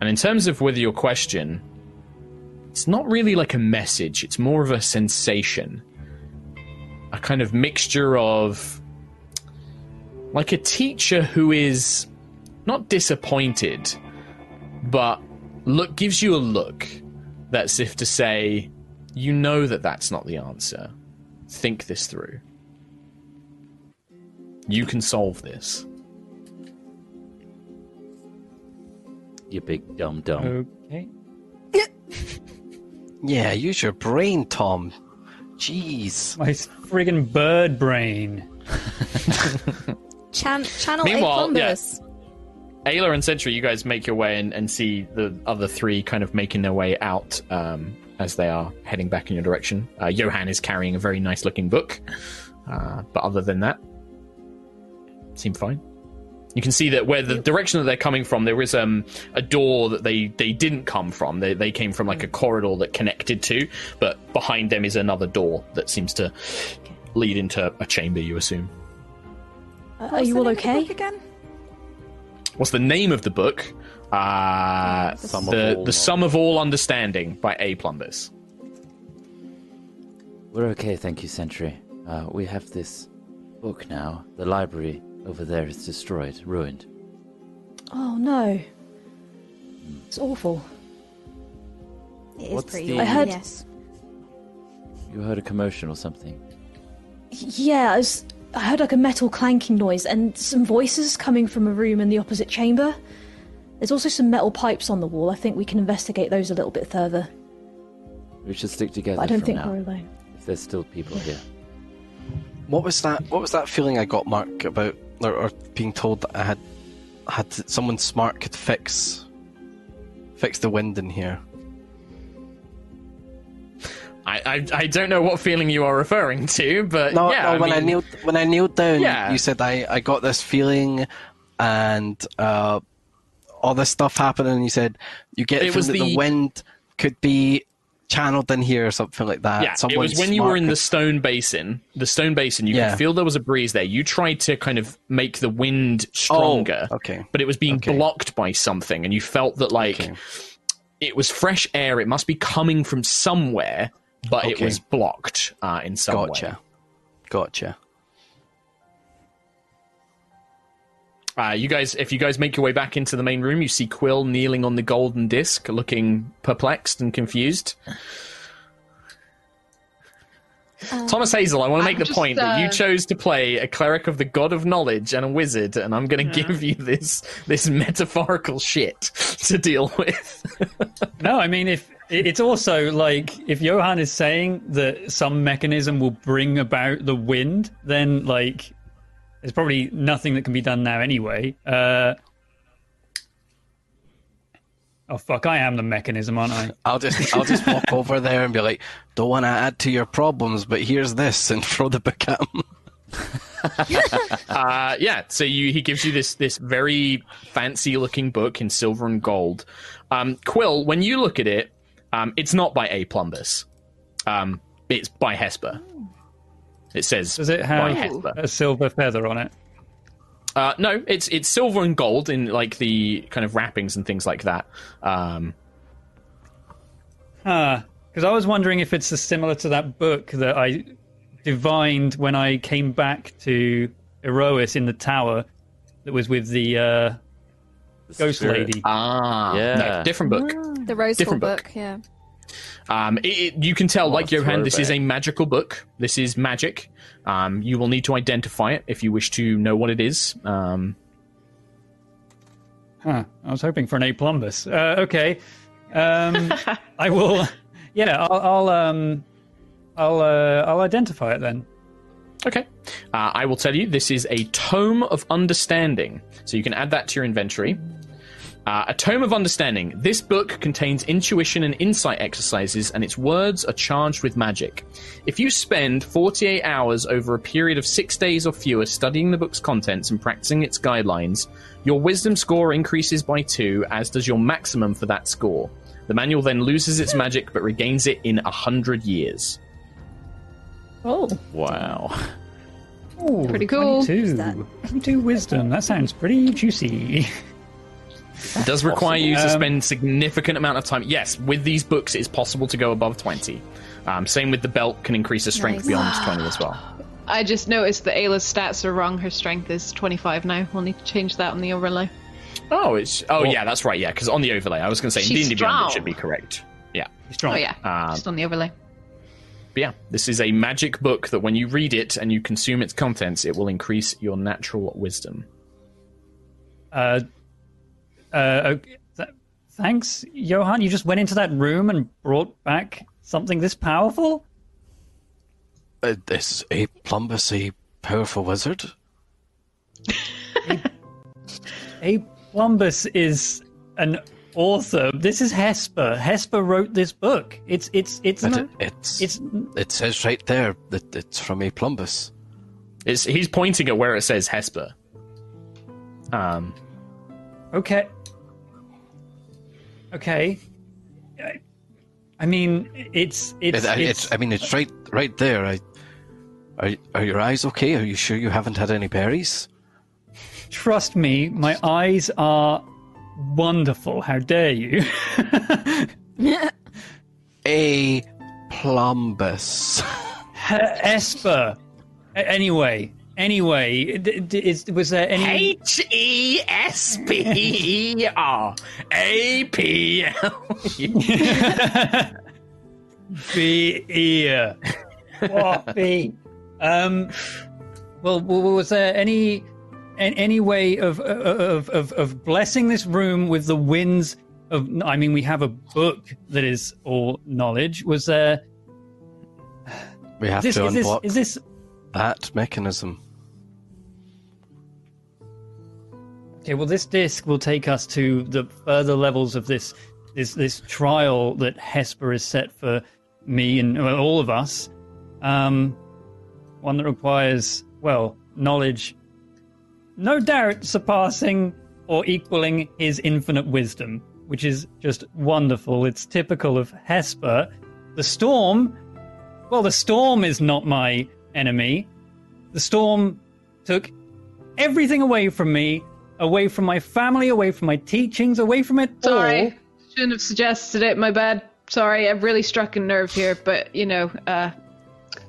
And in terms of whether your question it's not really like a message, it's more of a sensation. A kind of mixture of like a teacher who is not disappointed, but look gives you a look that's if to say, you know that that's not the answer. Think this through. You can solve this. You big dumb dumb. Okay. Yeah, use your brain, Tom. Jeez. My friggin' bird brain. chan- channel Meanwhile, Abe yeah. Ayla and Sentry, you guys make your way and, and see the other three kind of making their way out um, as they are heading back in your direction. Uh, Johan is carrying a very nice looking book, uh, but other than that, seem fine. You can see that where the direction that they're coming from, there is um, a door that they, they didn't come from. They, they came from like a corridor that connected to, but behind them is another door that seems to lead into a chamber, you assume. Uh, are you all name of the okay? again? What's the name of the book? Uh, Sum the the Sum of All Understanding by A. Plumbus. We're okay, thank you, Sentry. Uh, we have this book now. The library over there is destroyed, ruined. Oh no. It's awful. It is What's pretty. the- I heard- Yes. You heard a commotion or something? Yeah, I, was, I heard like a metal clanking noise and some voices coming from a room in the opposite chamber. There's also some metal pipes on the wall. I think we can investigate those a little bit further. We should stick together But I don't from think now. we're alone. If there's still people here. What was that? What was that feeling I got, Mark, about or, or being told that I had had someone smart could fix fix the wind in here? I, I I don't know what feeling you are referring to, but No, yeah, no. when I mean, kneeled when I kneeled down, Yeah. you said I, I got this feeling, and uh, all this stuff happened, and you said you get It was that the... the- wind could be channeled in here or something like that. Yeah, it was when you were in the stone basin. The stone basin, you Yeah. could feel there was a breeze there. You tried to kind of make the wind stronger, Oh, okay. but it was being Okay. blocked by something, and you felt that like Okay. it was fresh air. It must be coming from somewhere, but it was blocked uh, in some Gotcha. way. Gotcha. Uh, you guys, if you guys make your way back into the main room, you see Quill kneeling on the golden disc, looking perplexed and confused. Thomas Hazel, I want to make the just, point that you uh, chose to play a cleric of the god of knowledge and a wizard, and I'm going to give you this this metaphorical shit to deal with. No, I mean if it's also like if Johan is saying that some mechanism will bring about the wind, then like there's probably nothing that can be done now anyway. Uh, oh fuck, I am the mechanism, aren't I? I'll just I'll just walk over there and be like, "Don't want to add to your problems, but here's this," and throw the book at him. Uh, yeah, so you, he gives you this this very fancy looking book in silver and gold. Um, Quill, when you look at it, um, it's not by A. Plumbus. Um, it's by Hesper. It says Does it by have a silver feather on it? Uh, no, it's it's silver and gold in like the kind of wrappings and things like that. Um, Ah, because I was wondering if it's similar to that book that I divined when I came back to Aerois in the tower that was with the uh, ghost Spirit. lady. ah, Yeah. no, different book. The Roseful Different book. book. yeah. Um, it, it- you can tell, like Johan, this is a magical book. This is magic. Um, you will need to identify it if you wish to know what it is. Um, Huh, I was hoping for an A plumbus. Uh, okay, um, I will. Yeah, I'll. I'll um, I'll. Uh, I'll identify it then. okay. Uh, I will tell you, this is a tome of understanding. So you can add that to your inventory. Uh, a tome of understanding. This book contains intuition and insight exercises, and its words are charged with magic. If you spend 48 hours over a period of six days or fewer studying the book's contents and practicing its guidelines, your wisdom score increases by two, as does your maximum for that score. The manual then loses its magic but regains it in a hundred years. Oh, Wow. Ooh, Pretty cool. 22. 22 wisdom. That sounds pretty juicy. It does require you to Um, spend significant amount of time. Yes, with these books, it's possible to go above 20. Um, same with the belt, can increase the strength Nice. beyond 20 as well. I just noticed that Ayla's stats are wrong. Her strength is 25 now. We'll need to change that on the overlay. Oh, it's oh yeah, that's right. Yeah, because on the overlay, I was going to say in She's D&D Beyond, it should be correct. Yeah, It's Strong. Oh yeah, Um, just on the overlay. but yeah, this is a magic book that when you read it and you consume its contents, it will increase your natural wisdom. Uh, uh, okay. Th- thanks, Johan. You just went into that room and brought back something this powerful? Uh, is a Plumbus a powerful wizard? A Plumbus is an author. This is Hesper. Hesper wrote this book. It's it's it's But not, it, it's it's it says right there that it's from a Plumbus. It's he's pointing at where it says Hesper. Um, okay. Okay. I- I mean, it's it's, It- it's, it's, I mean, it's right right there. I, are are your eyes okay? Are you sure you haven't had any berries? trust me, my eyes are wonderful. How dare you? A Plumbus. Esper. A- Anyway, anyway, d- d- is, was there any? H E S P E R A P L. Be Um. Well, w- w- was there any an- any way of of, of of blessing this room with the winds of? I mean, we have a book that is all knowledge. Was there? We have this, to is this unblock is this that mechanism. Okay, well, this disc will take us to the further levels of this this this trial that Hesper has set for me and well, all of us. Um, one that requires well knowledge, no doubt surpassing or equaling his infinite wisdom, which is just wonderful. It's typical of Hesper. The storm, well, the storm is not my enemy. The storm took everything away from me, away from my family, away from my teachings, away from it Sorry, all. shouldn't have suggested it. My bad. Sorry, I've really struck a nerve here. But you know, uh,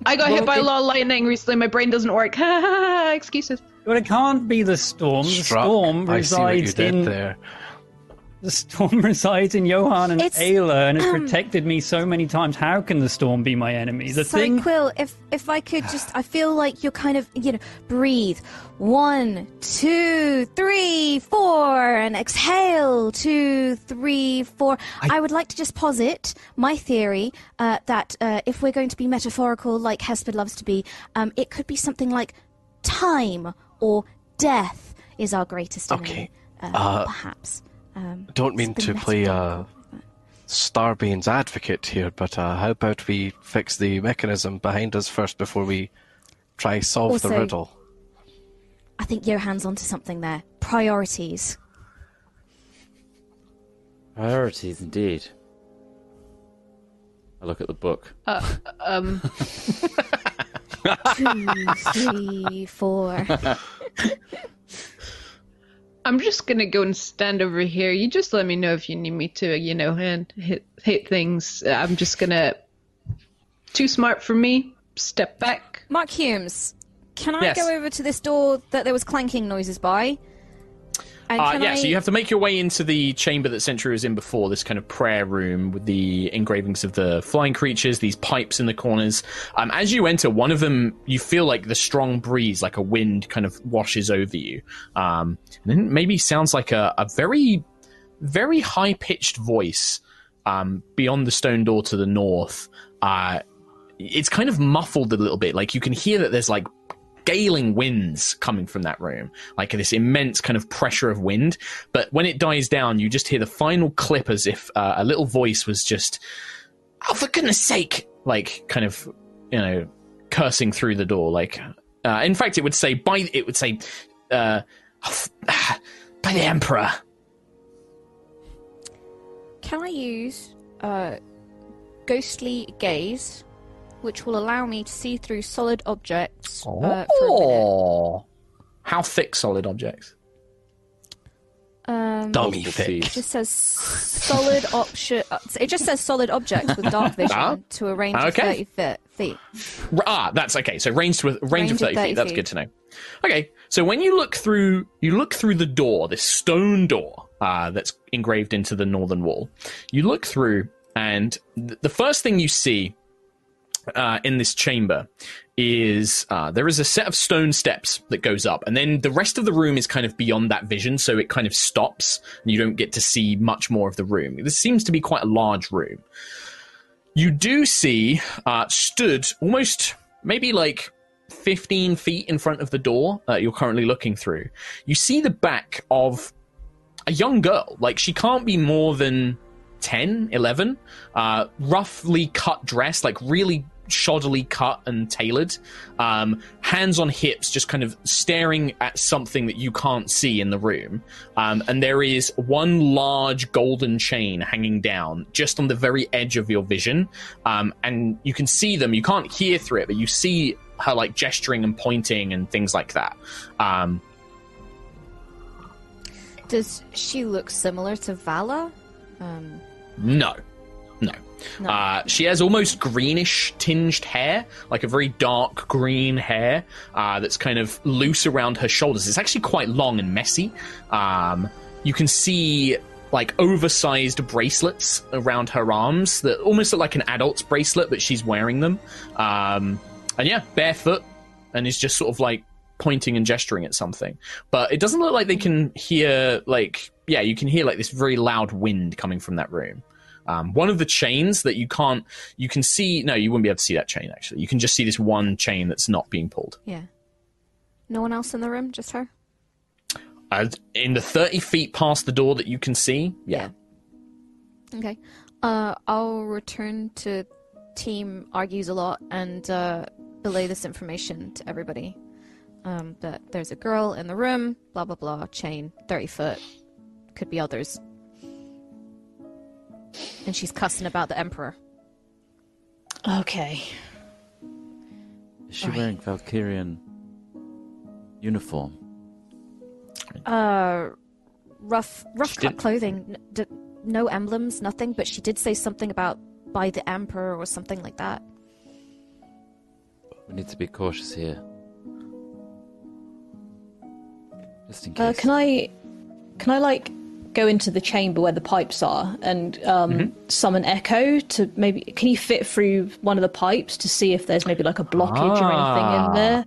I got Well, hit by it- a lot of lightning recently. My brain doesn't work. Excuses. But it can't be the storm. The Struck. storm I see what you resides did in there. The storm resides in Johan and It's- Ayla and has protected me so many times. How can the storm be my enemy? The thing Quill, if if I could just, I feel like you're kind of, you know, breathe. One, two, three, four, and exhale. Two, three, four. I, would like to just posit my theory uh, that uh, if we're going to be metaphorical, like Hesper loves to be, um, it could be something like time or death is our greatest enemy. Okay. Uh, Uh, perhaps. Um, Don't mean to been play uh, metaphorical. Starbane's advocate here, but uh, how about we fix the mechanism behind us first before we try solve the riddle? I think Johan's onto something there. Priorities. Priorities indeed. I look at the book. Um, Two, three, four. I'm just gonna go and stand over here. You just let me know if you need me to, you know, and hit hit things. I'm just gonna. Too smart for me. Step back. Mark Hulmes, can I Yes. go over to this door that there was clanking noises by? Uh, yeah, I... so you have to make your way into the chamber that Sentry was in before, this kind of prayer room with the engravings of the flying creatures, these pipes in the corners. Um, as you enter, one of them, you feel like the strong breeze, like a wind, kind of washes over you. Um, and then maybe sounds like a, a very, very high pitched voice um, beyond the stone door to the north. Uh, it's kind of muffled a little bit. Like you can hear that there's like galing winds coming from that room, like this immense kind of pressure of wind. But when it dies down, you just hear the final clip as if uh, a little voice was just, "Oh, for goodness sake!" Like kind of, you know, cursing through the door. Like, uh, in fact, it would say by it would say, uh, "By the Emperor." Can I use uh, ghostly gaze, which will allow me to see through solid objects uh, for a minute? Oh, how thick solid objects? Um, Dummy thick. it just says solid option. uh, It just says solid objects with dark vision Ah. to a range Okay. of thirty feet. feet. Ah, that's okay. So range to a range, Range of of thirty, 30 feet. That's good to know. Okay, so when you look through, you look through the door, this stone door uh, that's engraved into the northern wall. You look through, and th- the first thing you see uh, in this chamber is uh, there is a set of stone steps that goes up, and then the rest of the room is kind of beyond that vision, so it kind of stops, and you don't get to see much more of the room. This seems to be quite a large room. You do see uh, stood almost maybe like 15 feet in front of the door that you're currently looking through. You see the back of a young girl. Like, she can't be more than 10, 11. Uh, roughly cut dress, like really shoddily cut and tailored. Um, hands on hips, just kind of staring at something that you can't see in the room. Um, and there is one large golden chain hanging down just on the very edge of your vision. Um, and you can see them. You can't hear through it, but you see her like gesturing and pointing and things like that. Um, Does she look similar to Vala? Um, No, no. No. Uh, she has almost greenish tinged hair, like a very dark green hair uh, that's kind of loose around her shoulders. It's actually quite long and messy. Um, you can see like oversized bracelets around her arms that almost look like an adult's bracelet, but she's wearing them. Um, and yeah, barefoot, and is just sort of like pointing and gesturing at something. But it doesn't look like they can hear like yeah, you can hear like this very loud wind coming from that room. Um, one of the chains that you can't, you can see. No, you wouldn't be able to see that chain. Actually, you can just see this one chain that's not being pulled. yeah. No one else in the room, just her. Uh, in the thirty feet past the door that you can see, yeah. Okay. Uh, I'll return to team argues a lot and uh, relay this information to everybody. Um, that there's a girl in the room, blah blah blah, chain, thirty foot, could be others, and she's cussing about the emperor. Okay. Is she wearing Valkyrian uniform? Uh, rough, rough cut clothing, n- d- no emblems, nothing. But she did say something about by the emperor or something like that. We need to be cautious here. Just in Uh, case. can I, can I like go into the chamber where the pipes are and um, Mm-hmm. summon Echo to maybe? Can you fit through one of the pipes to see if there's maybe like a blockage or anything Ah. in there?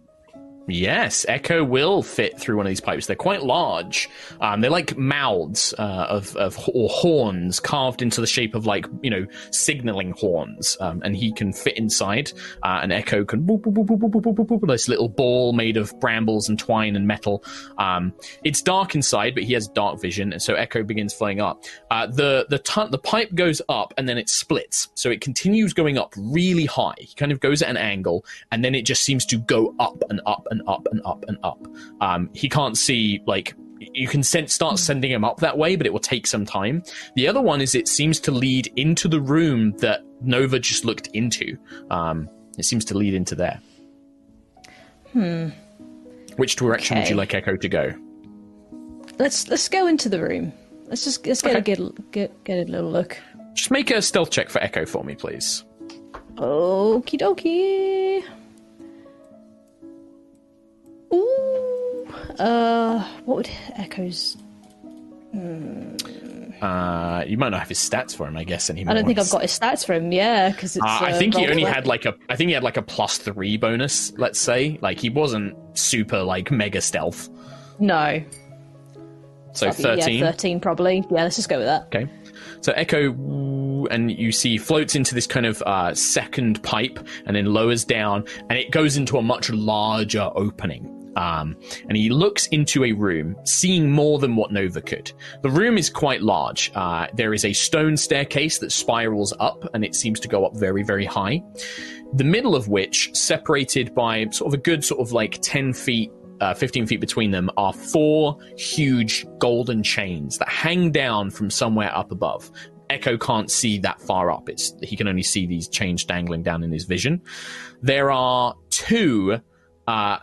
Yes, Echo will fit through one of these pipes. They're quite large. Um, they're like mouths uh, of, of or horns carved into the shape of like you know signaling horns, um, and he can fit inside. Uh, and Echo can boop, boop, boop, this little ball made of brambles and twine and metal. Um, it's dark inside, but he has dark vision, and so Echo begins flying up. Uh, the the ton- the pipe goes up and then it splits, so it continues going up really high. He kind of goes at an angle, and then it just seems to go up and up and up and up and up. Um, he can't see like you can send, start sending him up that way, but it will take some time. The other one is it seems to lead into the room that Nova just looked into. Um, it seems to lead into there. Hmm. Which direction would you like Echo to go? Let's let's go into the room. Let's just let's get a good get get a little look. Just make a stealth check for Echo for me, please. Okie dokie. Uh, what would Echoes? Uh, you might not have his stats for him, I guess. And he I don't think I've got his stats for him. Yeah, because it's. Uh, I uh, think he only had like a. I think he had like a plus three bonus. Let's say, like he wasn't super like mega stealth. No. So thirteen. Yeah, thirteen probably. Yeah, let's just go with that. Okay. So Echo, and you see floats into this kind of uh, second pipe, and then lowers down, and it goes into a much larger opening. Um, and he looks into a room, seeing more than what Nova could. The room is quite large. Uh, there is a stone staircase that spirals up, and it seems to go up very, very high. The middle of which, separated by sort of a good sort of like ten feet uh, 15 feet between them are four huge golden chains that hang down from somewhere up above. Echo can't see that far up. It's he can only see these chains dangling down in his vision. There are two uh,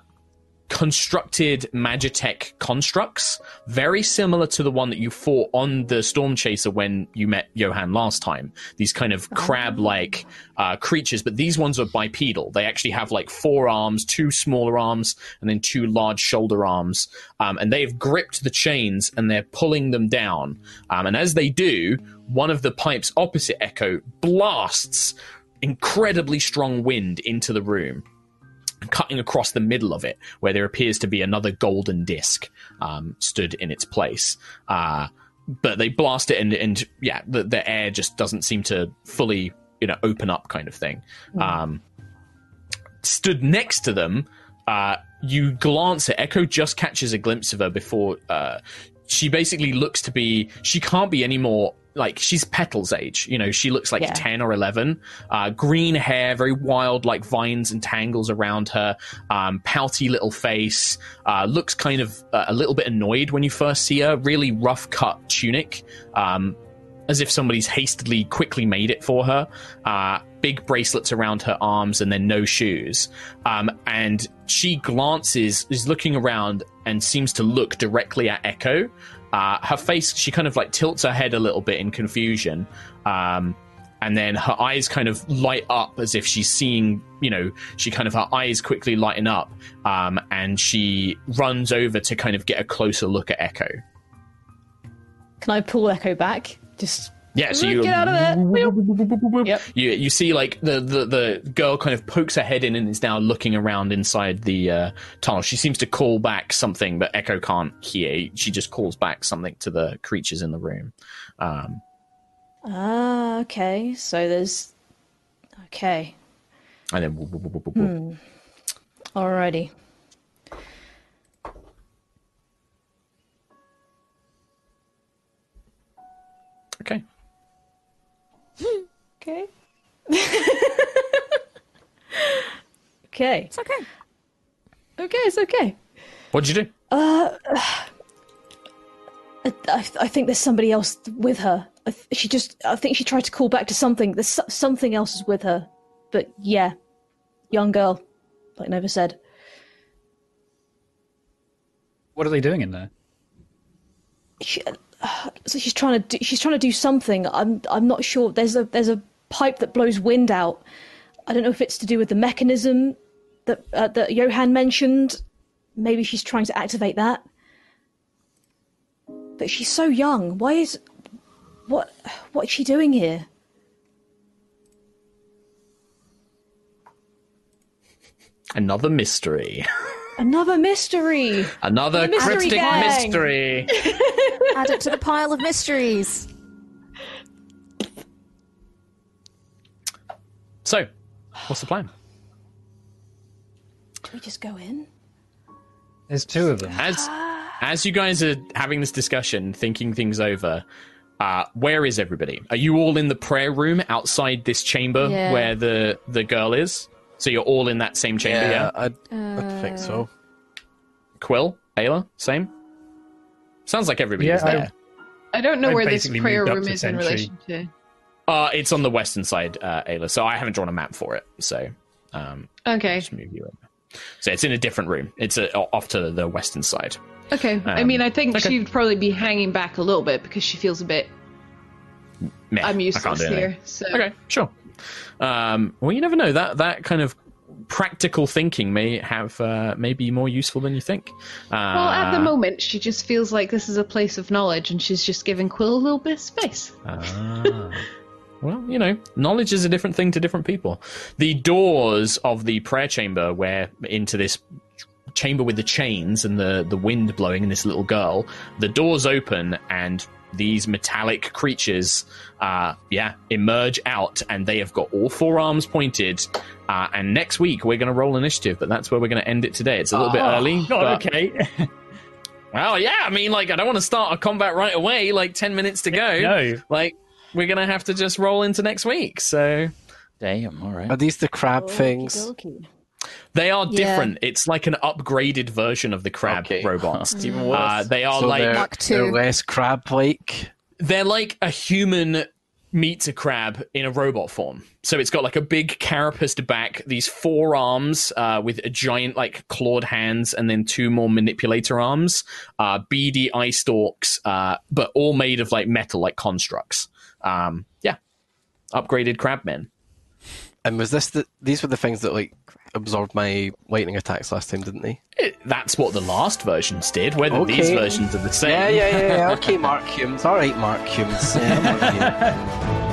constructed Magitech constructs, very similar to the one that you fought on the Storm Chaser when you met Johan last time. These kind of crab like uh, creatures, but these ones are bipedal. They actually have like four arms, two smaller arms, and then two large shoulder arms. Um, and they have gripped the chains and they're pulling them down. Um, and as they do, one of the pipes opposite Echo blasts incredibly strong wind into the room cutting across the middle of it, where there appears to be another golden disc um, stood in its place. Uh, but they blast it, and, and yeah, the, the air just doesn't seem to fully, you know, open up, kind of thing. Um, stood next to them, uh, you glance at Echo, just catches a glimpse of her before uh, she basically looks to be. She can't be any more like she's Petal's age. You know, she looks like Yeah. 10 or 11. Uh, green hair, very wild, like vines and tangles around her. Um, pouty little face. Uh, looks kind of uh, a little bit annoyed when you first see her. Really rough cut tunic. Um, as if somebody's hastily, quickly made it for her. Uh, big bracelets around her arms and then no shoes. Um, and she glances, is looking around and seems to look directly at Echo. Uh, her face, she kind of like tilts her head a little bit in confusion. Um, and then her eyes kind of light up as if she's seeing, you know, she kind of, her eyes quickly lighten up. Um, and she runs over to kind of get a closer look at Echo. Can I pull Echo back? Just Yeah, so you get out of there. Yep. You you see like the, the the girl kind of pokes her head in and is now looking around inside the uh, tunnel. She seems to call back something, but Echo can't hear. She just calls back something to the creatures in the room. Um, Ah, okay. So there's. Okay. and then whoop, whoop, whoop, whoop. Alrighty. okay. Okay. okay. It's okay. Okay, it's okay. What'd you do? I, I, I think there's somebody else with her. I th- she just. I think she tried to call back to something. There's so- something else is with her. But yeah, young girl, like Nova said. What are they doing in there? She, uh, so she's trying to. Do, she's trying to do something. I'm. I'm not sure. There's a. There's a pipe that blows wind out. I don't know if it's to do with the mechanism that uh, that Johan mentioned. Maybe she's trying to activate that. But she's so young. Why is what what is she doing here? Another mystery. Another mystery. Another mystery cryptic gang. mystery. Add it to the pile of mysteries. So, what's the plan? Do we just go in? There's two of them. As as you guys are having this discussion, thinking things over, uh, where is everybody? Are you all in the prayer room outside this chamber Yeah. where the the girl is? So you're all in that same chamber, yeah? I'd, I'd think so. Quill, Ayla, same. Sounds like everybody's Yeah, I- there. I don't know I where this prayer room is in relation to. Uh, it's on the western side, uh, Ayla. So I haven't drawn a map for it. So um, Okay. just move you over. So it's in a different room. It's uh, off to the western side. Okay. I Um, mean, I think okay. she'd probably be hanging back a little bit because she feels a bit. Meh, I'm I useless can't do anything. here. So. Okay, sure. Um, well, you never know. That that kind of practical thinking may have uh, may be more useful than you think. Uh, Well, at the moment, she just feels like this is a place of knowledge, and she's just giving Quill a little bit of space. Ah. well, you know, knowledge is a different thing to different people. The doors of the prayer chamber, where into this chamber with the chains and the the wind blowing and this little girl, the doors open and these metallic creatures, uh, yeah, emerge out, and they have got all four arms pointed. Uh, and next week we're going to roll initiative, but that's where we're going to end it today. It's a little bit early. God, but- okay. Well, yeah, I mean, like, I don't want to start a combat right away, like 10 minutes to go. No. Like, we're going to have to just roll into next week. So Damn, all right. Are these the crab things? Okey-dokey. They are Yeah. different. It's like an upgraded version of the crab Okay. robots. It's. Uh, they are So like, they're, they're less crab-like. they're like a human meets a crab in a robot form. So it's got like a big carapaced back, these four arms uh, with a giant like clawed hands, and then two more manipulator arms, uh, beady eye stalks, uh, but all made of like metal, like constructs. Um, yeah, upgraded crabmen. And was this the? These were the things that like absorbed my lightning attacks last time, didn't they? It, eh, that's what the last versions did. Whether these versions are the same. Yeah, yeah, yeah. yeah. Okay, Mark Hulmes. All right, Mark Hulmes. Yeah, with you.